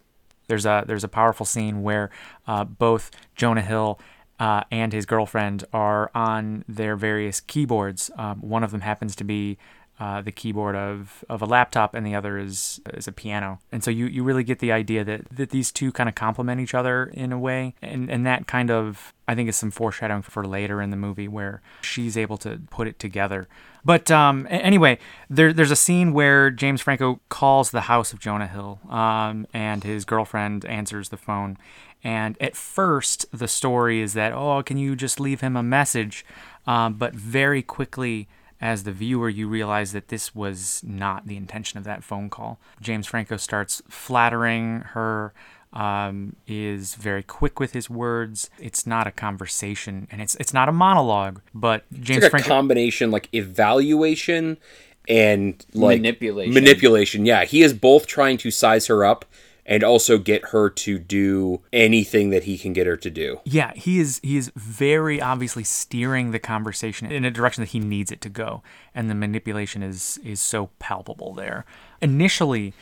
There's a there's a powerful scene where uh, both Jonah Hill uh, and his girlfriend are on their various keyboards. Um, one of them happens to be uh, the keyboard of, of a laptop, and the other is is a piano. And so you, you really get the idea that, that these two kind of complement each other in a way, and and that kind of I think is some foreshadowing for later in the movie where she's able to put it together. But um, anyway, there, there's a scene where James Franco calls the house of Jonah Hill, um, and his girlfriend answers the phone. And at first, the story is that, oh, can you just leave him a message? Um, but very quickly, as the viewer, you realize that this was not the intention of that phone call. James Franco starts flattering her, um, is very quick with his words. It's not a conversation, and it's it's not a monologue. But James It's like a Franco, combination, like evaluation and like Manipulation. Manipulation, yeah. He is both trying to size her up and also get her to do anything that he can get her to do. yeah, he is he is very obviously steering the conversation in a direction that he needs it to go, and the manipulation is is so palpable there. Initially.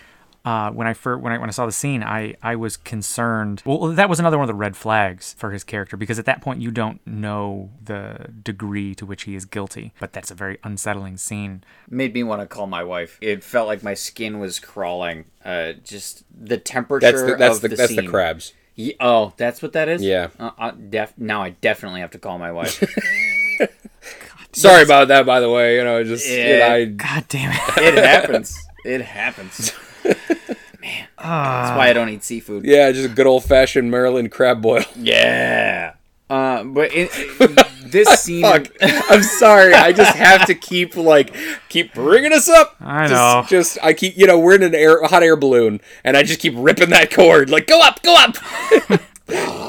Uh, when I first when I when I saw the scene, I I was concerned. Well, that was another one of the red flags for his character because at that point you don't know the degree to which he is guilty. But that's a very unsettling scene. Made me want to call my wife. It felt like my skin was crawling. Uh, just the temperature That's the, that's of the, the, that's scene. the crabs. Ye- oh, that's what that is. Yeah. Uh, uh, def- now I definitely have to call my wife. Sorry about that, by the way. You know, just you know, I, God damn it! it happens. It happens. Man, that's why I don't eat seafood. yeah, just a good old fashioned Maryland crab boil. Yeah. Uh, but it, it- this scene. Fuck. I'm sorry. I just have to keep like keep bringing us up. I Just- know. Just, I keep you know we're in an air a hot air balloon and I just keep ripping that cord like go up, go up.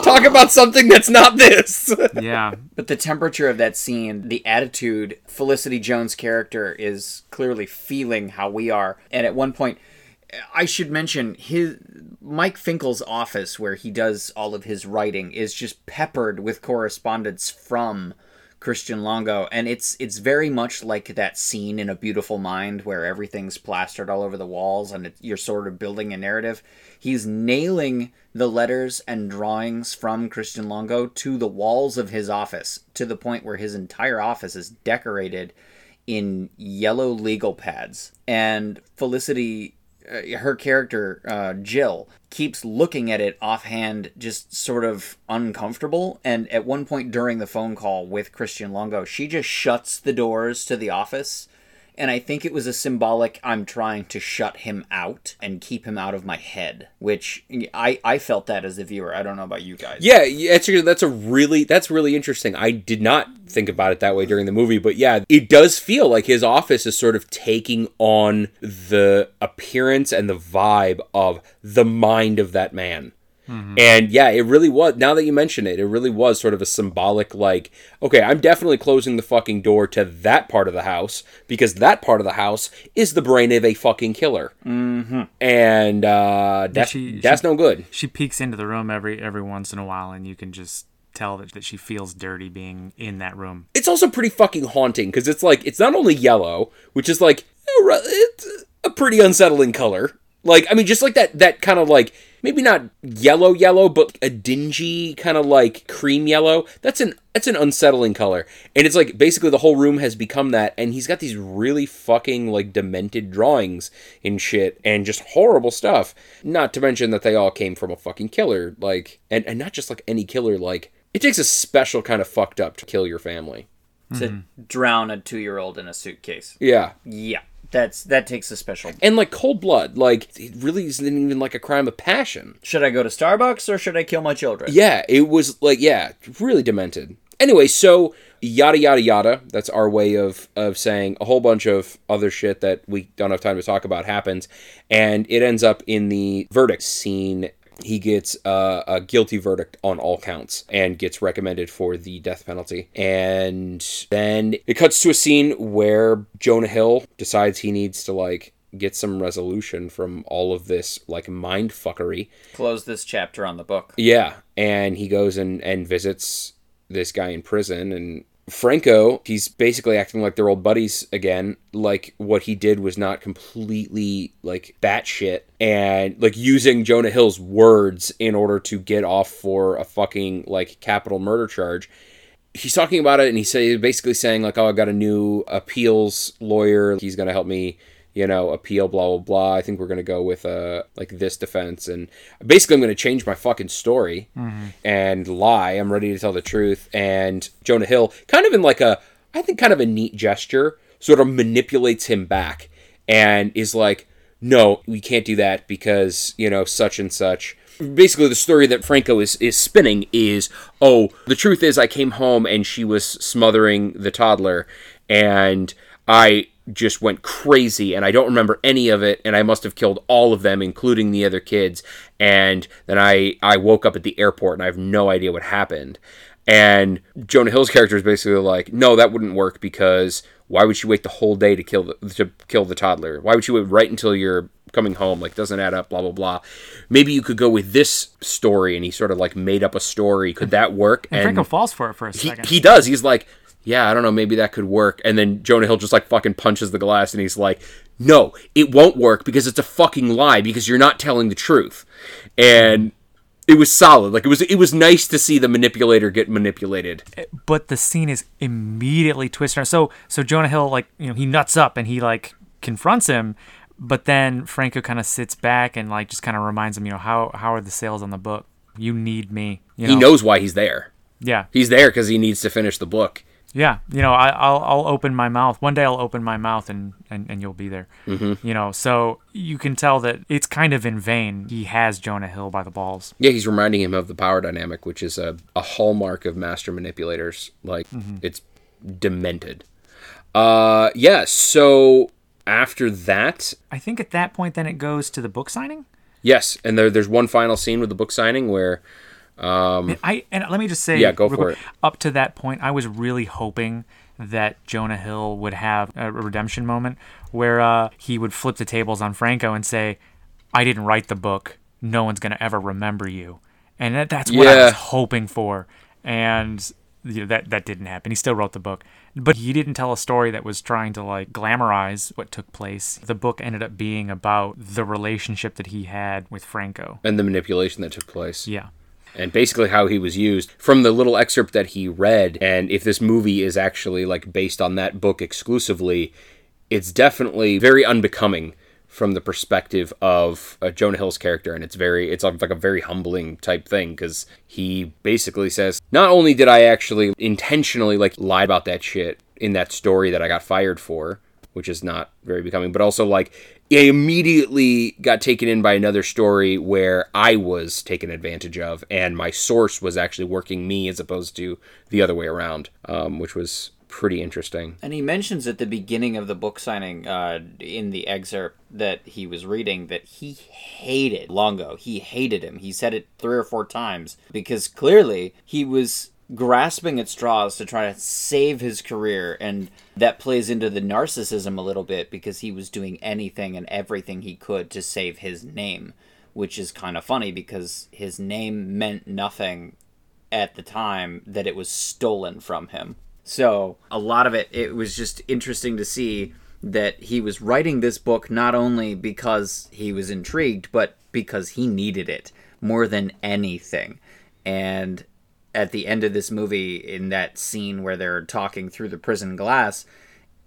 Talk about something that's not this. Yeah, But the temperature of that scene, the attitude, Felicity Jones' character is clearly feeling how we are. And at one point, I should mention his Mike Finkel's office, where he does all of his writing, is just peppered with correspondence from Christian Longo, and it's it's very much like that scene in A Beautiful Mind where everything's plastered all over the walls and it, you're sort of building a narrative. He's nailing the letters and drawings from Christian Longo to the walls of his office to the point where his entire office is decorated in yellow legal pads. And Felicity uh, her character uh, Jill keeps looking at it offhand, just sort of uncomfortable. And at one point during the phone call with Christian Longo, she just shuts the doors to the office. And I think it was a symbolic I'm trying to shut him out and keep him out of my head, which I, I felt that as a viewer. I don't know about you guys. Yeah, actually, that's a really that's really interesting. I did not think about it that way during the movie, but yeah, it does feel like his office is sort of taking on the appearance and the vibe of the mind of that man. And yeah, it really was. Now that you mention it, it really was sort of a symbolic, like, okay, I'm definitely closing the fucking door to that part of the house because that part of the house is the brain of a fucking killer. Mm-hmm. And uh, that's, she- that's no good. she peeks into the room every every once in a while, and you can just tell that, that she feels dirty being in that room. it's also pretty fucking haunting because it's like it's not only yellow, which is like a it's a pretty unsettling color. Like I mean, just like that that kind of like maybe not yellow yellow, but a dingy kind of like cream yellow. That's an that's an unsettling color, and it's like basically the whole room has become that. And he's got these really fucking like demented drawings and shit, and just horrible stuff. Not to mention that they all came from a fucking killer, like and and not just like any killer, like. It takes a special kind of fucked up to kill your family. To mm-hmm. drown a two year old in a suitcase. Yeah. Yeah. That's that takes a special. And like cold blood, like it really isn't even like a crime of passion. Should I go to Starbucks or should I kill my children? Yeah, it was like yeah, really demented. Anyway, so yada yada yada. That's our way of of saying a whole bunch of other shit that we don't have time to talk about happens, and it ends up in the verdict scene. He gets uh, a guilty verdict on all counts and gets recommended for the death penalty. And then it cuts to a scene where Jonah Hill decides he needs to like get some resolution from all of this like mind fuckery. Close this chapter on the book. Yeah, and he goes and and visits this guy in prison and Franco, he's basically acting like they're old buddies again. Like what he did was not completely like batshit, and like using Jonah Hill's words in order to get off for a fucking like capital murder charge. he's talking about it and he's basically saying like oh i got a new appeals lawyer he's to help me you know appeal blah blah blah. I think we're going to go with uh like this defense. And basically i'm going to change my fucking story and lie. I'm ready to tell the truth. And jonah hill kind of in like a i think kind of a neat gesture sort of manipulates him back and is like no we can't do that because you know such and such. Basically the story that Franco is is spinning is oh the truth is I came home and she was smothering the toddler and I just went crazy and I don't remember any of it and I must have killed all of them including the other kids. And then I I woke up at the airport and I have no idea what happened. And Jonah Hill's character is basically like no that wouldn't work because why would she wait the whole day to kill the to kill the toddler? Why would she wait right until you're coming home? Like doesn't add up blah blah blah. Maybe you could go with this story and he sort of like made up a story. Could that work? And, Franco falls for it for a second he, second. he does. He's like yeah i don't know maybe that could work and then jonah hill just like fucking punches the glass and he's like no it won't work because it's a fucking lie because you're not telling the truth and it was solid like it was it was nice to see the manipulator get manipulated eh, but the scene is immediately twisted. around. So so Jonah Hill like you know he nuts up and he like confronts him, but then Franco kind of sits back and like just kind of reminds him, you know, how how are the sales on the book? You need me. You know? he knows why he's there Yeah, he's there because he needs to finish the book yeah. You know, I, I'll I'll open my mouth one day. I'll open my mouth and and, and you'll be there. Mm-hmm. You know, so you can tell that it's kind of in vain. He has Jonah Hill by the balls. Yeah, he's reminding him of the power dynamic, which is a, a hallmark of master manipulators. Like mm-hmm. it's demented. Uh yeah, so after that, I think at that point, then it goes to the book signing. yes, and there there's one final scene with the book signing where And I and let me just say, Yeah, go for quick, Up to that point, I was really hoping that Jonah Hill would have a redemption moment where uh, he would flip the tables on Franco and say, "I didn't write the book. No one's gonna ever remember you," and that, that's what I was hoping for. And you know, that that didn't happen. He still wrote the book, but he didn't tell a story that was trying to like glamorize what took place. The book ended up being about the relationship that he had with Franco. and the manipulation that took place. Yeah. And basically how he was used from the little excerpt that he read. And if this movie is actually like based on that book exclusively it's definitely very unbecoming from the perspective of uh, Jonah Hill's character. And it's very it's like a very humbling type thing because he basically says not only did I actually intentionally like lie about that shit in that story that I got fired for which is not very becoming but also like I immediately got taken in by another story where I was taken advantage of, and my source was actually working me as opposed to the other way around, um, which was pretty interesting. And he mentions at the beginning of the book signing, uh, in the excerpt that he was reading, that he hated Longo. He hated him. He said it three or four times because clearly he was grasping at straws to try to save his career. And that plays into the narcissism a little bit because he was doing anything and everything he could to save his name, which is kind of funny because his name meant nothing at the time that it was stolen from him. So a lot of it, it was just interesting to see that he was writing this book not only because he was intrigued, but because he needed it more than anything. And at the end of this movie, in that scene where they're talking through the prison glass,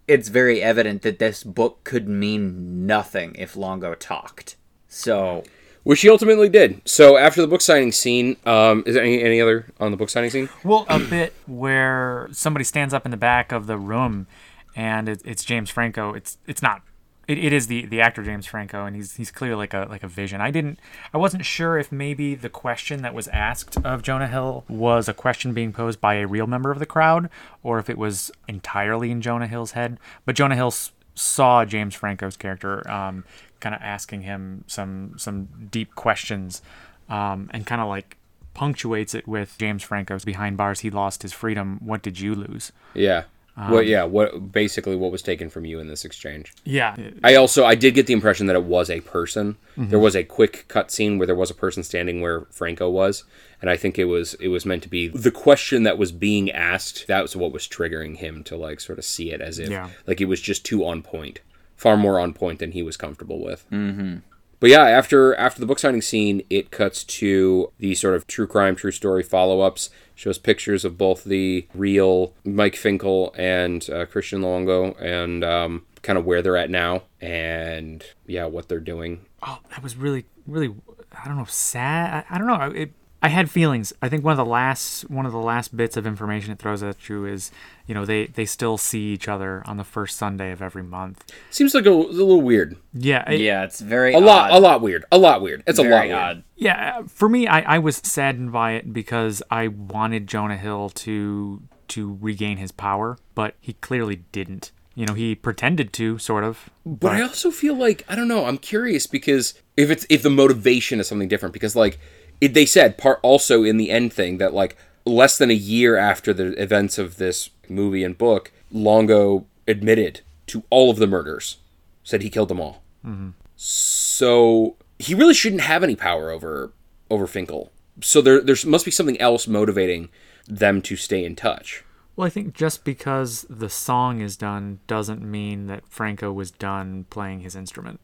it's very evident that this book could mean nothing if Longo talked. So Which he ultimately did. So after the book signing scene, um, is there any, any other on the book signing scene? Well, a bit where somebody stands up in the back of the room, and it, it's James Franco. It's it's not. It, it is the, the actor James Franco, and he's he's clearly like a like a vision. I didn't. I wasn't sure if maybe the question that was asked of Jonah Hill was a question being posed by a real member of the crowd, or if it was entirely in Jonah Hill's head. But Jonah Hill s- saw James Franco's character, um, kind of asking him some some deep questions, um, and kind of like punctuates it with James Franco's behind bars. He lost his freedom. What did you lose? Yeah. What? Yeah. What? Basically, what was taken from you in this exchange? Yeah, I also I did get the impression that it was a person. There was a quick cut scene where there was a person standing where Franco was, and I think it was it was meant to be the question that was being asked. That was what was triggering him to like sort of see it as if Yeah. like it was just too on point, far more on point than he was comfortable with. Mm-hmm. But yeah, after after the book signing scene, it cuts to the sort of true crime, true story follow ups shows pictures of both the real Mike Finkel and uh, Christian Longo, and um, kind of where they're at now, and yeah, what they're doing. Oh, that was really, really. I don't know, sad. I, I don't know. It, I had feelings. I think one of the last one of the last bits of information it throws at you is, you know, they they still see each other on the first Sunday of every month. Seems like a, a little weird. Yeah, it- Yeah, it's very A lot, a lot weird. A lot weird. It's a lot Very weird. odd. Yeah, for me, I, I was saddened by it because I wanted Jonah Hill to to regain his power, but he clearly didn't. You know, he pretended to, sort of. But I also feel like I don't know. I'm curious because if it's if the motivation is something different, because like it, they said part also in the end thing that like less than a year after the events of this movie and book, Longo admitted to all of the murders, said he killed them all. Mm-hmm. So he really shouldn't have any power over over Finkel. So there there must be something else motivating them to stay in touch. Well, I think just because the song is done doesn't mean that Franco was done playing his instrument.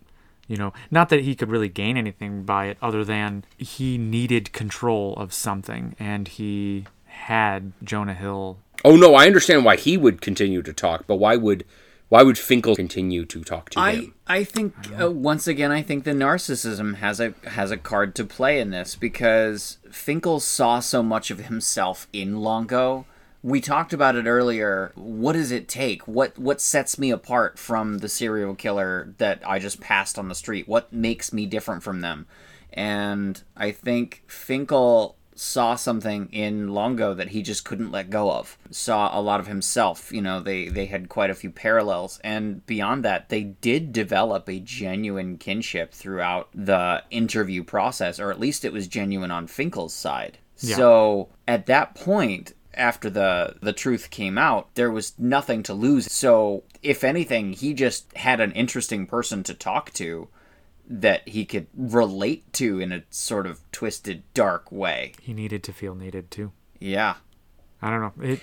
You know, not that he could really gain anything by it other than he needed control of something and he had Jonah Hill. Oh no, I understand why he would continue to talk, but why would why would Finkel continue to talk to I him? I think uh, once again I think the narcissism has a has a card to play in this because Finkel saw so much of himself in Longo. We talked about it earlier. What does it take? What what sets me apart from the serial killer that I just passed on the street? What makes me different from them? And I think Finkel saw something in Longo that he just couldn't let go of. Saw a lot of himself. You know, they they had quite a few parallels, and beyond that, they did develop a genuine kinship throughout the interview process, or at least it was genuine on Finkel's side. Yeah. So at that point. After the the truth came out, there was nothing to lose. So, if anything, he just had an interesting person to talk to that he could relate to in a sort of twisted, dark way. He needed to feel needed too. Yeah. I don't know. It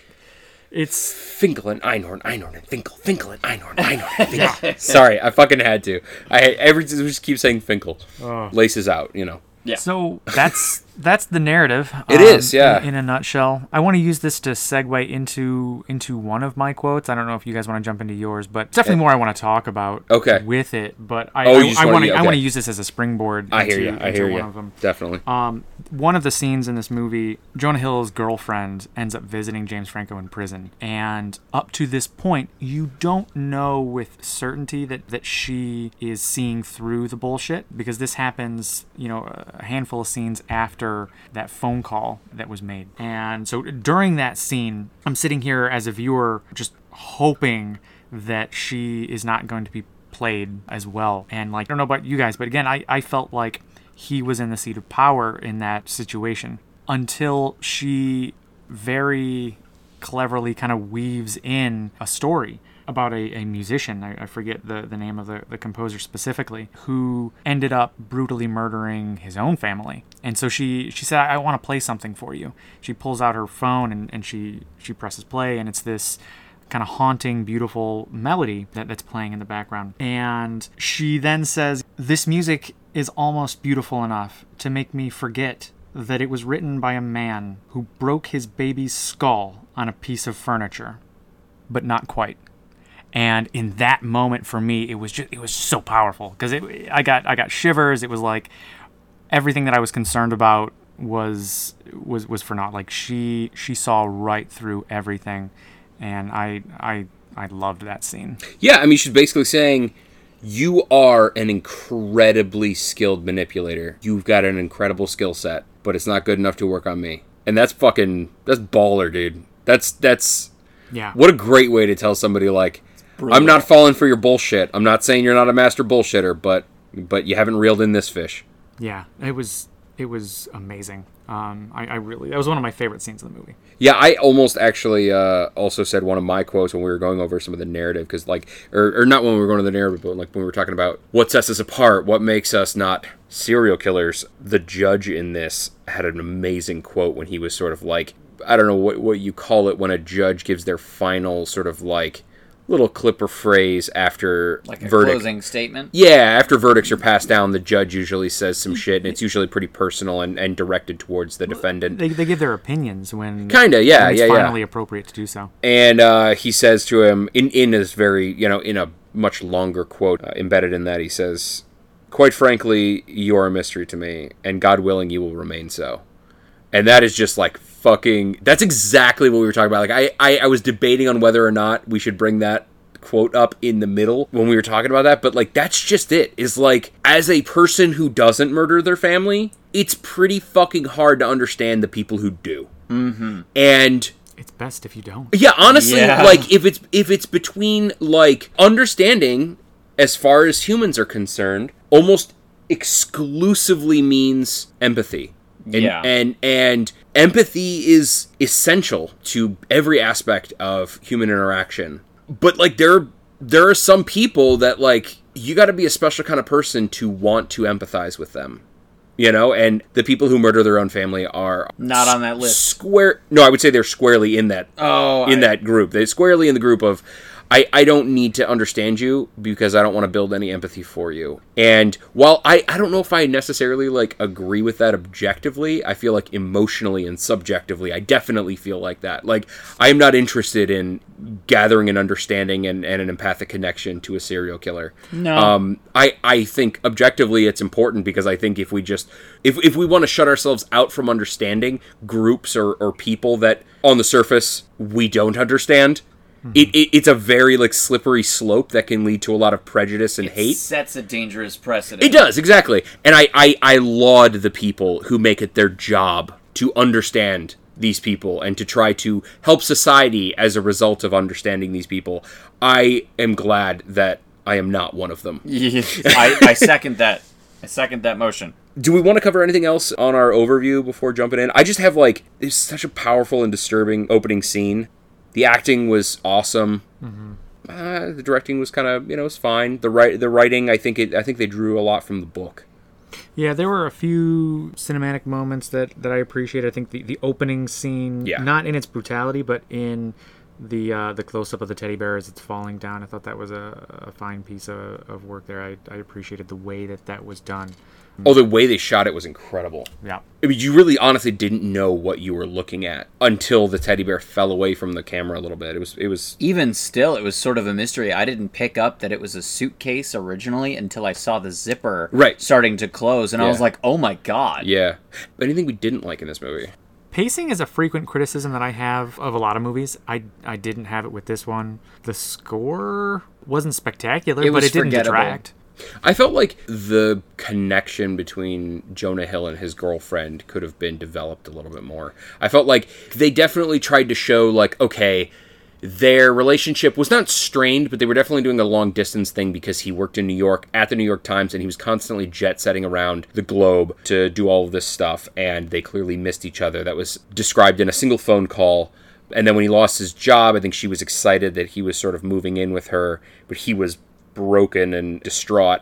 it's Finkel and Einhorn, Einhorn and Finkel, Finkel and Einhorn, Einhorn and Finkel. Sorry, I fucking had to. I every just keep saying Finkel. Oh. Laces out, you know. Yeah. So that's that's the narrative. um, It is, yeah. In, in a nutshell, I want to use this to segue into into one of my quotes. I don't know if you guys want to jump into yours, but definitely more I want to talk about. Okay. With it, but I Oh, I, I want to yeah, I want to use this as a springboard. I hear you. I into hear one you. of them. Definitely. Um, one of the scenes in this movie, Jonah Hill's girlfriend ends up visiting James Franco in prison, and up to this point, you don't know with certainty that that she is seeing through the bullshit because this happens, you know, a handful of scenes after that phone call that was made, and so during that scene, I'm sitting here as a viewer just hoping that she is not going to be played as well. And like, I don't know about you guys, but again, I, I felt like he was in the seat of power in that situation until she very cleverly kind of weaves in a story about a, a musician, I, I forget the, the name of the, the composer specifically, who ended up brutally murdering his own family. And so she, she said, I, I want to play something for you. She pulls out her phone and, and she, she presses play, and it's this kind of haunting, beautiful melody that, that's playing in the background. And she then says, This music is almost beautiful enough to make me forget that it was written by a man who broke his baby's skull on a piece of furniture, but not quite. And in that moment for me, it was just it was so powerful because it I got I got shivers. It was like everything that I was concerned about was was was for naught. Like she she saw right through everything, and I I I loved that scene. Yeah, I mean, she's basically saying you are an incredibly skilled manipulator. You've got an incredible skill set, but it's not good enough to work on me. And that's fucking that's baller, dude. That's that's Yeah. what a great way to tell somebody like I'm not falling for your bullshit. I'm not saying you're not a master bullshitter, but but you haven't reeled in this fish. Yeah. It was it was amazing. Um, I, I really that was one of my favorite scenes in the movie. Yeah, I almost actually uh, also said one of my quotes when we were going over some of the narrative, because like, or, or not when we were going to the narrative, but like when we were talking about what sets us apart, what makes us not serial killers. The judge in this had an amazing quote when he was sort of like, I don't know what what you call it when a judge gives their final sort of like little clip or phrase after Like a verdict. closing statement. Yeah, after verdicts are passed down, the judge usually says some shit, and it's usually pretty personal and, and directed towards the defendant. They, they give their opinions when Kinda, yeah, when it's yeah, yeah. finally appropriate to do so. and uh, he says to him in in this very you know in a much longer quote uh, embedded in that he says quite frankly you're a mystery to me and god willing you will remain so and that is just like fucking that's exactly what we were talking about like i i, I was debating on whether or not we should bring that quote up in the middle when we were talking about that but like that's just it is like as a person who doesn't murder their family it's pretty fucking hard to understand the people who do mm-hmm. and It's best if you don't. yeah, honestly, Yeah. like if it's if it's between like understanding as far as humans are concerned, almost exclusively means empathy. And, Yeah. and and empathy is essential to every aspect of human interaction. But like there there are some people that like you got to be a special kind of person to want to empathize with them. You know, and the people who murder their own family are Not on that list. Square No, I would say they're squarely in that Oh, in I- that group. They're squarely in the group of I, I don't need to understand you because I don't want to build any empathy for you. And while I, I don't know if I necessarily like agree with that objectively, I feel like emotionally and subjectively I definitely feel like that. Like I am not interested in gathering an understanding and, and an empathic connection to a serial killer. No. Um I, I think objectively it's important because I think if we just if, if we want to shut ourselves out from understanding groups or, or people that on the surface we don't understand Hmm. it, it, it's a very like slippery slope that can lead to a lot of prejudice and hate. sets a dangerous precedent. it does exactly. And I, I i laud the people who make it their job to understand these people and to try to help society as a result of understanding these people. I am glad that i am not one of them. I, I second that. I second that motion. do we want to cover anything else on our overview before jumping in? I just have like it's such a powerful and disturbing opening scene the acting was awesome uh, the directing was kind of you know it's fine the right the writing i think it i think they drew a lot from the book Yeah, there were a few cinematic moments that, that I appreciate. I think the, the opening scene, Yeah. not in its brutality, but in the uh, the close up of the teddy bear as it's falling down. I thought that was a, a fine piece of, of work there. I, I appreciated the way that that was done. Mm-hmm. oh the way they shot it was incredible Yeah. I mean, you really honestly didn't know what you were looking at until the teddy bear fell away from the camera a little bit. It was it was Even still, it was sort of a mystery. I didn't pick up that it was a suitcase originally until I saw the zipper Right. starting to close, and I was like, "Oh my god!" yeah. Anything we didn't like in this movie? Pacing is a frequent criticism that I have of a lot of movies. I, I didn't have it with this one. The score wasn't spectacular, It but was it didn't forgettable. detract. I felt like the connection between Jonah Hill and his girlfriend could have been developed a little bit more. I felt like they definitely tried to show like okay, their relationship was not strained, but they were definitely doing a long distance thing because he worked in New York at the New York Times and he was constantly jet setting around the globe to do all of this stuff and they clearly missed each other. That was described in a single phone call. And then when he lost his job, I think she was excited that he was sort of moving in with her, but he was broken and distraught.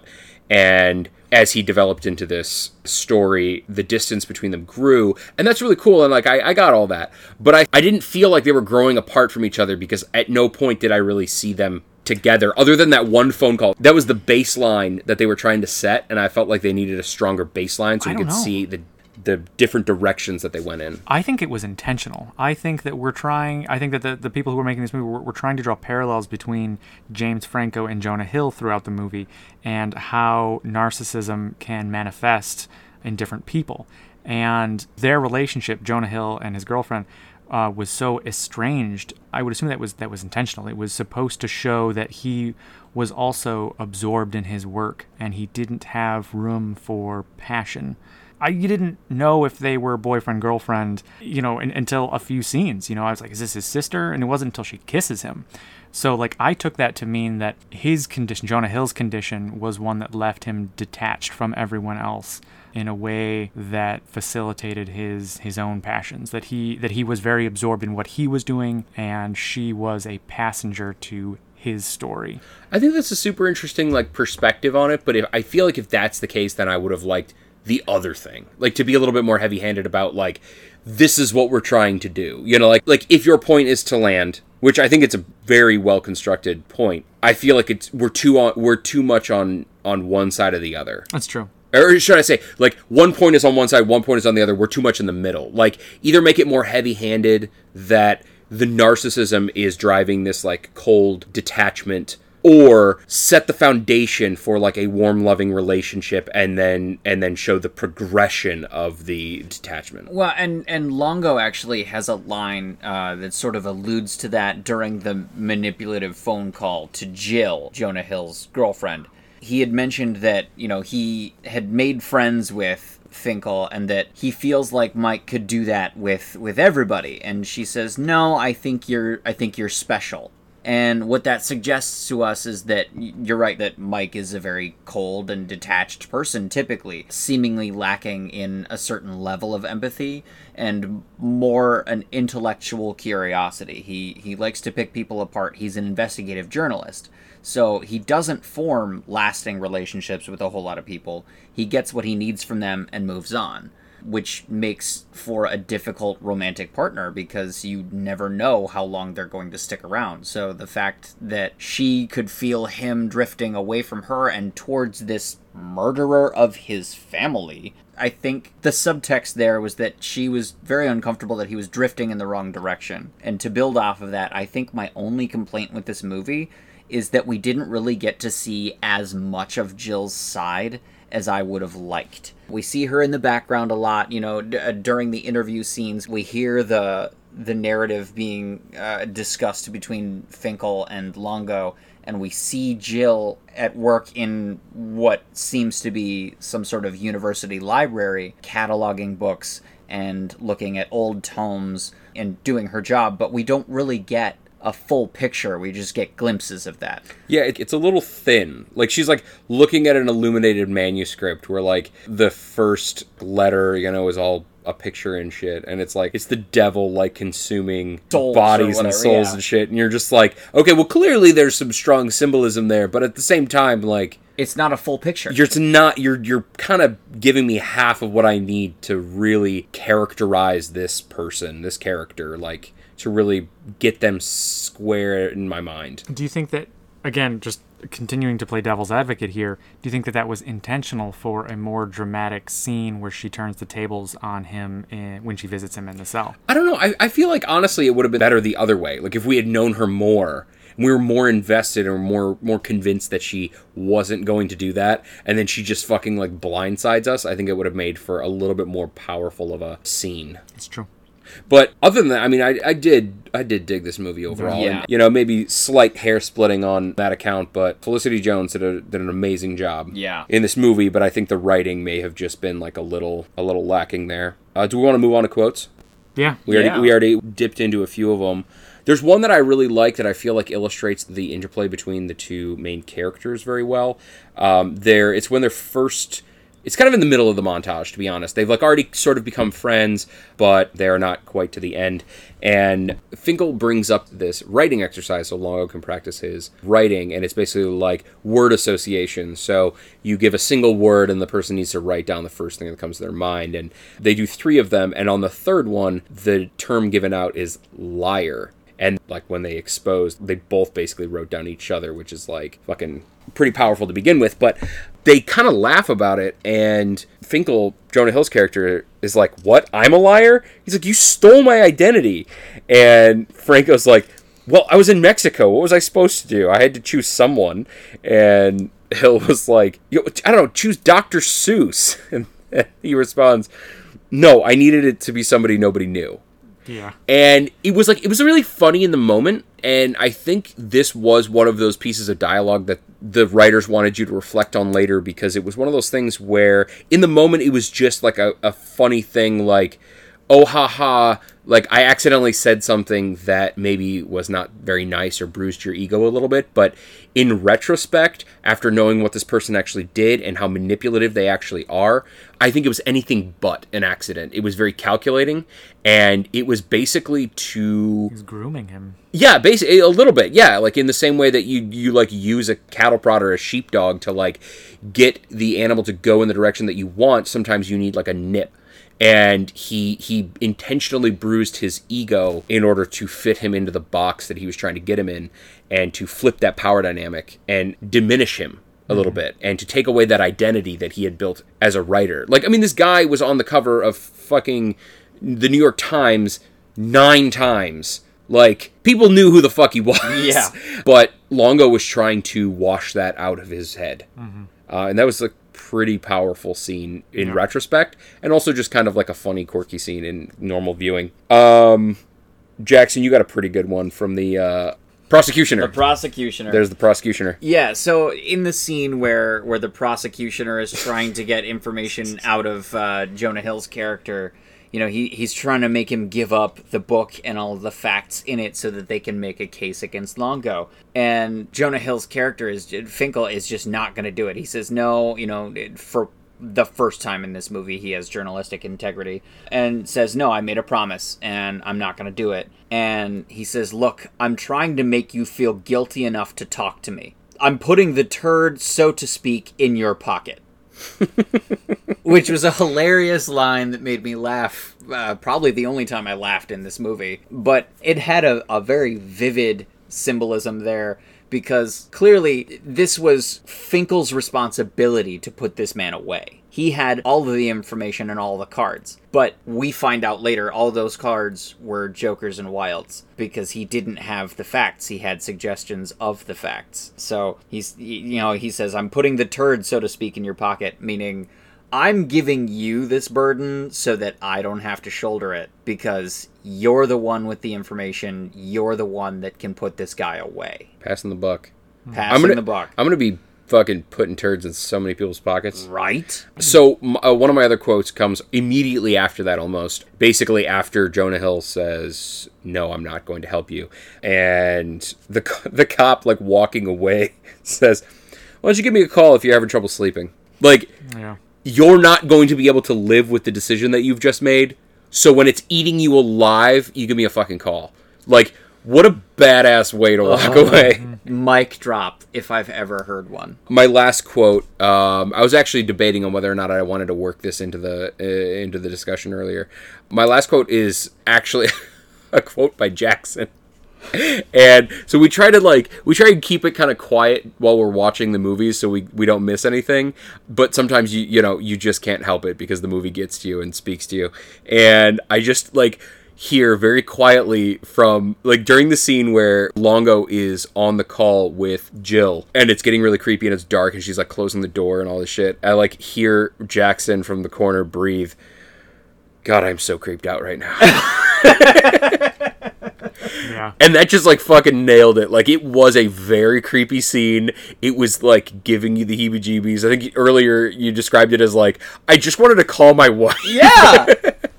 And as he developed into this story, the distance between them grew. And that's really cool. And like, I, I got all that. But I, I didn't feel like they were growing apart from each other because at no point did I really see them together other than that one phone call. That was the baseline that they were trying to set. And I felt like they needed a stronger baseline so we could know. see the, the different directions that they went in. I think it was intentional. I think that we're trying. I think that the, the people who are making this movie were, were trying to draw parallels between James Franco and Jonah Hill throughout the movie, and how narcissism can manifest in different people. And their relationship, Jonah Hill and his girlfriend, uh, was so estranged. I would assume that was that was intentional. It was supposed to show that he was also absorbed in his work, and he didn't have room for passion. I you didn't know if they were boyfriend girlfriend, you know, in, until a few scenes. You know, I was like, is this his sister? And it wasn't until she kisses him. So like I took that to mean that his condition, Jonah Hill's condition, was one that left him detached from everyone else in a way that facilitated his his own passions. That he that he was very absorbed in what he was doing, and she was a passenger to his story. I think that's a super interesting like perspective on it. But if I feel like if that's the case, then I would have liked the other thing, like to be a little bit more heavy-handed about like this is what we're trying to do. You know, like like if your point is to land which I think it's a very well constructed point. I feel like it's we're too on we're too much on on one side or the other. That's true. Or should I say, like one point is on one side, one point is on the other. We're too much in the middle. Like either make it more heavy-handed that the narcissism is driving this like cold detachment or set the foundation for like a warm loving relationship and then and then show the progression of the detachment Well, and and Longo actually has a line uh, that sort of alludes to that during the manipulative phone call to Jill, Jonah Hill's girlfriend. He had mentioned that you know he had made friends with Finkel and that he feels like Mike could do that with with everybody. And she says, "No, I think you're I think you're special." And what that suggests to us is that you're right that Mike is a very cold and detached person, typically, seemingly lacking in a certain level of empathy and more an intellectual curiosity. He he likes to pick people apart. He's an investigative journalist. So he doesn't form lasting relationships with a whole lot of people. He gets what he needs from them and moves on which makes for a difficult romantic partner because you never know how long they're going to stick around. So the fact that she could feel him drifting away from her and towards this murderer of his family, I think the subtext there was that she was very uncomfortable that he was drifting in the wrong direction. And to build off of that, I think my only complaint with this movie is that we didn't really get to see as much of Jill's side as I would have liked. We see her in the background a lot, you know, d- uh, during the interview scenes. We hear the the narrative being uh, discussed between Finkel and Longo, and we see Jill at work in what seems to be some sort of university library, cataloging books and looking at old tomes and doing her job, but we don't really get a full picture. We just get glimpses of that. Yeah, it, it's a little thin. Like she's like looking at an illuminated manuscript where like the first letter, you know, is all a picture and shit, and it's like it's the devil like consuming Souls bodies and souls yeah. and shit, and you're just like, okay, well clearly there's some strong symbolism there, but at the same time, like It's not a full picture. you're it's not you're you're kind of giving me half of what I need to really characterize this person, this character, like to really get them square in my mind. Do you think that, again, just continuing to play devil's advocate here, do you think that that was intentional for a more dramatic scene where she turns the tables on him in, when she visits him in the cell? I don't know. I, I feel like honestly it would have been better the other way. Like if we had known her more, and we were more invested or more more convinced that she wasn't going to do that, and then she just fucking like blindsides us. I think it would have made for a little bit more powerful of a scene. It's true. But other than that, I mean, I, I did I did dig this movie overall. Yeah. And, you know, maybe slight hair splitting on that account, but Felicity Jones did, a, did an amazing job. Yeah. In this movie, but I think the writing may have just been like a little a little lacking there. Uh, do we want to move on to quotes? Yeah. We already Yeah. we already dipped into a few of them. There's one that I really like that I feel like illustrates the interplay between the two main characters very well. Um, there, it's when they're first. It's kind of in the middle of the montage, to be honest. They've like already sort of become friends, but they are not quite to the end. And Finkel brings up this writing exercise so Longo can practice his writing, and it's basically like word association. So you give a single word, and the person needs to write down the first thing that comes to their mind. And they do three of them, and on the third one, the term given out is liar. And like when they exposed, they both basically wrote down each other, which is like fucking pretty powerful to begin with. But they kind of laugh about it, and Finkel, Jonah Hill's character, is like, "What? I'm a liar?" He's like, "You stole my identity," and Franco's like, "Well, I was in Mexico. What was I supposed to do? I had to choose someone." And Hill was like, "I don't know, choose Dr. Seuss," and he responds, "No, I needed it to be somebody nobody knew." Yeah. and it was like it was really funny in the moment and i think this was one of those pieces of dialogue that the writers wanted you to reflect on later because it was one of those things where in the moment it was just like a, a funny thing like oh ha ha like i accidentally said something that maybe was not very nice or bruised your ego a little bit but in retrospect after knowing what this person actually did and how manipulative they actually are i think it was anything but an accident it was very calculating and it was basically to He's grooming him. yeah, basically a little bit. Yeah, like in the same way that you you like use a cattle prod or a sheepdog to like get the animal to go in the direction that you want. Sometimes you need like a nip, and he he intentionally bruised his ego in order to fit him into the box that he was trying to get him in and to flip that power dynamic and diminish him a little bit and to take away that identity that he had built as a writer. Like I mean this guy was on the cover of fucking the New York Times 9 times. Like people knew who the fuck he was. Yeah. But Longo was trying to wash that out of his head. Uh, and that was a pretty powerful scene in retrospect, and also just kind of like a funny, quirky scene in normal viewing. Um, Jackson, you got a pretty good one from the uh, prosecutioner. The prosecutioner. There's the prosecutioner. Yeah, so in the scene where where the prosecutioner is trying to get information out of uh, Jonah Hill's character, you know, he he's trying to make him give up the book and all the facts in it so that they can make a case against Longo. And Jonah Hill's character is Finkel is just not going to do it. He says no, you know, for the first time in this movie he has journalistic integrity and says no i made a promise and i'm not going to do it and he says look i'm trying to make you feel guilty enough to talk to me i'm putting the turd so to speak in your pocket which was a hilarious line that made me laugh uh, probably the only time i laughed in this movie but it had a, a very vivid symbolism there because clearly this was Finkel's responsibility to put this man away. He had all of the information and all the cards, but we find out later all those cards were Jokers and Wilds because he didn't have the facts. He had suggestions of the facts. So he's, you know, he says, I'm putting the turd, so to speak, in your pocket, meaning I'm giving you this burden so that I don't have to shoulder it because you're the one with the information. You're the one that can put this guy away. Passing the buck. Passing I'm gonna, the buck. I'm gonna be fucking putting turds in so many people's pockets. right? So uh, one of my other quotes comes immediately after that, almost basically after Jonah Hill says, "No, I'm not going to help you," and the the cop like walking away says, "Why don't you give me a call if you're having trouble sleeping?" Like Yeah. you're not going to be able to live with the decision that you've just made. So when it's eating you alive, you give me a fucking call. Like what a badass way to walk away. Mic drop, if I've ever heard one. my last quote um, i was actually debating on whether or not i wanted to work this into the uh, into the discussion earlier. My last quote is actually a quote by jackson. And so we try to like we try to keep it kind of quiet while we're watching the movies so we, we don't miss anything. But sometimes you you know you just can't help it because the movie gets to you and speaks to you. And i just like hear very quietly from like during the scene where Longo is on the call with Jill and it's getting really creepy and it's dark and she's like closing the door and all this shit. I like hear Jackson from the corner breathe. God, I'm so creeped out right now. Yeah. and that just like fucking nailed it. Like it was a very creepy scene. It was like giving you the heebie-jeebies. I think earlier you described it as like I just wanted to call my wife. Yeah.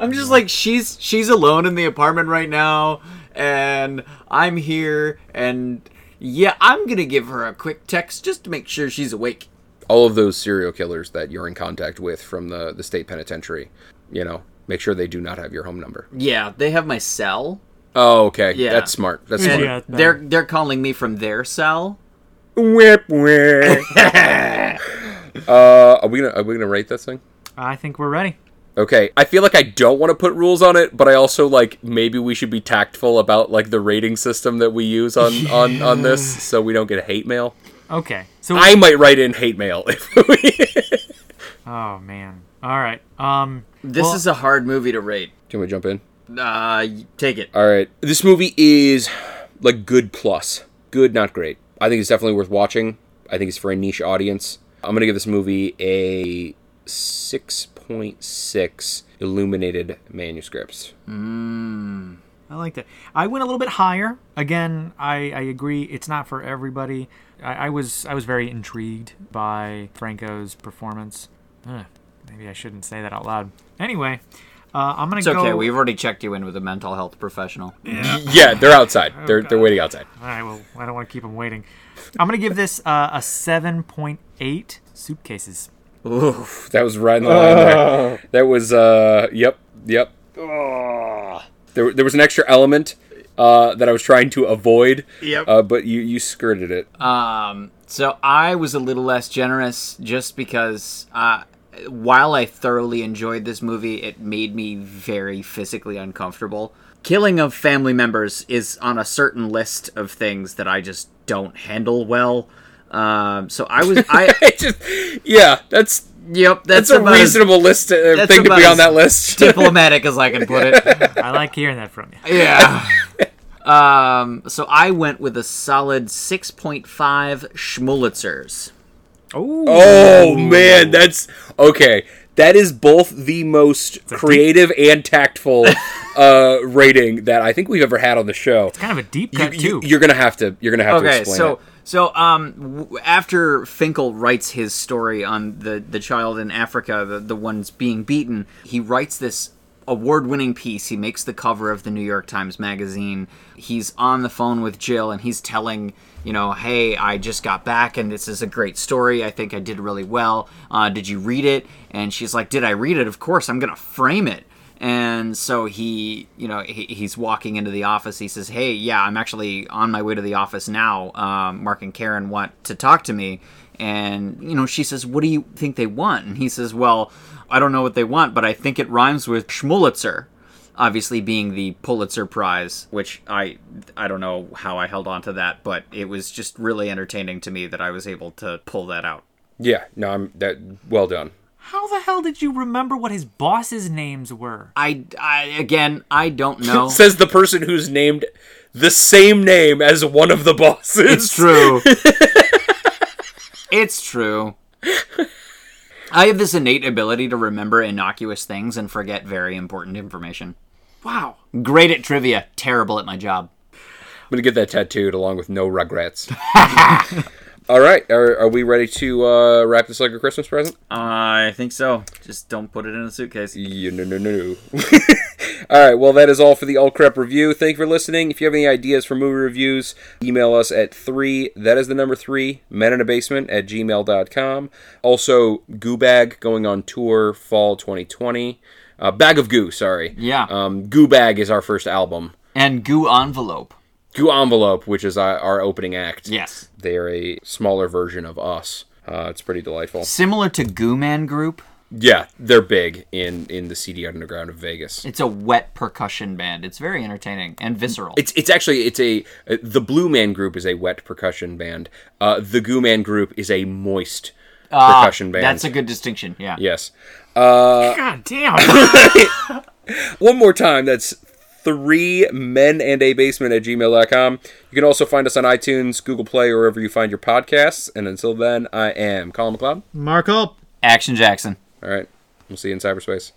I'm just like she's she's alone in the apartment right now and I'm here and yeah, I'm going to give her a quick text just to make sure she's awake. all of those serial killers that you're in contact with from the, the state penitentiary, you know, make sure they do not have your home number. Yeah, they have my cell. Oh, okay. Yeah. That's smart. That's Yeah. smart. Yeah. They're they're calling me from their cell. Whip, whip. uh, are we gonna are we gonna rate this thing? I think we're ready. Okay. I feel like I don't want to put rules on it, but I also like maybe we should be tactful about like the rating system that we use on on on this, so we don't get hate mail. Okay. So I might write in hate mail if we. Oh man. All right. Um This well, is a hard movie to rate. Do you Can we jump in? Uh, take it. All right. This movie is like good plus. Good, not great. I think it's definitely worth watching. I think it's for a niche audience. I'm going to give this movie a 6.6 illuminated manuscripts. I like that. I went a little bit higher. Again, I, I agree. It's not for everybody. I, I was I was very intrigued by Franco's performance. Ugh, maybe I shouldn't say that out loud. Anyway, uh, I'm gonna It's go. okay. We've already checked you in with a mental health professional. Yeah, they're outside. They're they're waiting outside. All right. Well, I don't want to keep them waiting. I'm gonna give this uh, a 7.8 suitcases. Oof. That was right in the line there. That was uh yep, yep. There there was an extra element uh, that I was trying to avoid. Yep. Uh, but you you skirted it. Um, so I was a little less generous just because uh, while I thoroughly enjoyed this movie, it made me very physically uncomfortable. Killing of family members is on a certain list of things that I just don't handle well. Um, so I was I just, yeah, that's yep that's, that's, a about as reasonable list uh, that's thing to be on that list. diplomatic as I can put it. I like hearing that from you. Yeah. um, so I went with a solid 6.5 Schmulitzers. Oh man, that's okay. That is both the most creative and tactful uh, rating that I think we've ever had on the show. It's kind of a deep You, cut you, too. you're gonna have to. You're gonna have to Okay, explain so it. So um after Finkel writes his story on the the child in Africa, the the ones being beaten, he writes this award-winning piece. He makes the cover of the New York Times magazine. He's on the phone with Jill and he's telling you know, hey, I just got back and this is a great story. I think I did really well. Uh, did you read it? And she's like, Did I read it? Of course, I'm gonna frame it. And so he, you know, he, he's walking into the office. He says, "Hey, yeah, I'm actually on my way to the office now. Um, Mark and Karen want to talk to me." And you know, she says, "What do you think they want?" And he says, "Well, I don't know what they want, but I think it rhymes with Schmulitzer." Obviously, being the Pulitzer Prize, which I I don't know how I held on to that, but it was just really entertaining to me that I was able to pull that out. Yeah, no, I'm that. Well done. How the hell did you remember what his bosses' names were? I, I again, I don't know. Says the person who's named the same name as one of the bosses. It's true. it's true. I have this innate ability to remember innocuous things and forget very important information. Wow. Great at trivia, terrible at my job. I'm gonna get that tattooed along with no regrets. All right, are, are we ready to uh, wrap this like a Christmas present? I think so. Just don't put it in a suitcase. Yeah, no, no, no. all right, well, that is all for the All Crep review. Thank you for listening. If you have any ideas for movie reviews, email us at three, that is the number three, men in a basement at gmail.com. Also, Goo Bag going on tour fall 2020. Uh, Bag of Goo, sorry. Yeah. Um, Goo Bag is our first album. And goo envelope. Goo Envelope, which is our, our opening act. Yes. They are a smaller version of us. Uh, it's pretty delightful. Similar to Goo Man Group, Yeah, they're big in in the CD underground of Vegas. it's a wet percussion band. It's very entertaining and visceral. It's it's actually it's a uh, the Blue Man Group is a wet percussion band. Uh, the Goo Man Group is a moist percussion band. That's a good distinction. Yeah. yes. Uh, God damn. one more time. That's three men and a basement at gmail.com. You can also find us on iTunes, Google Play, or wherever you find your podcasts. And until then, I am Colin McLeod. Mark up. Action Jackson. All right, we'll see you in cyberspace.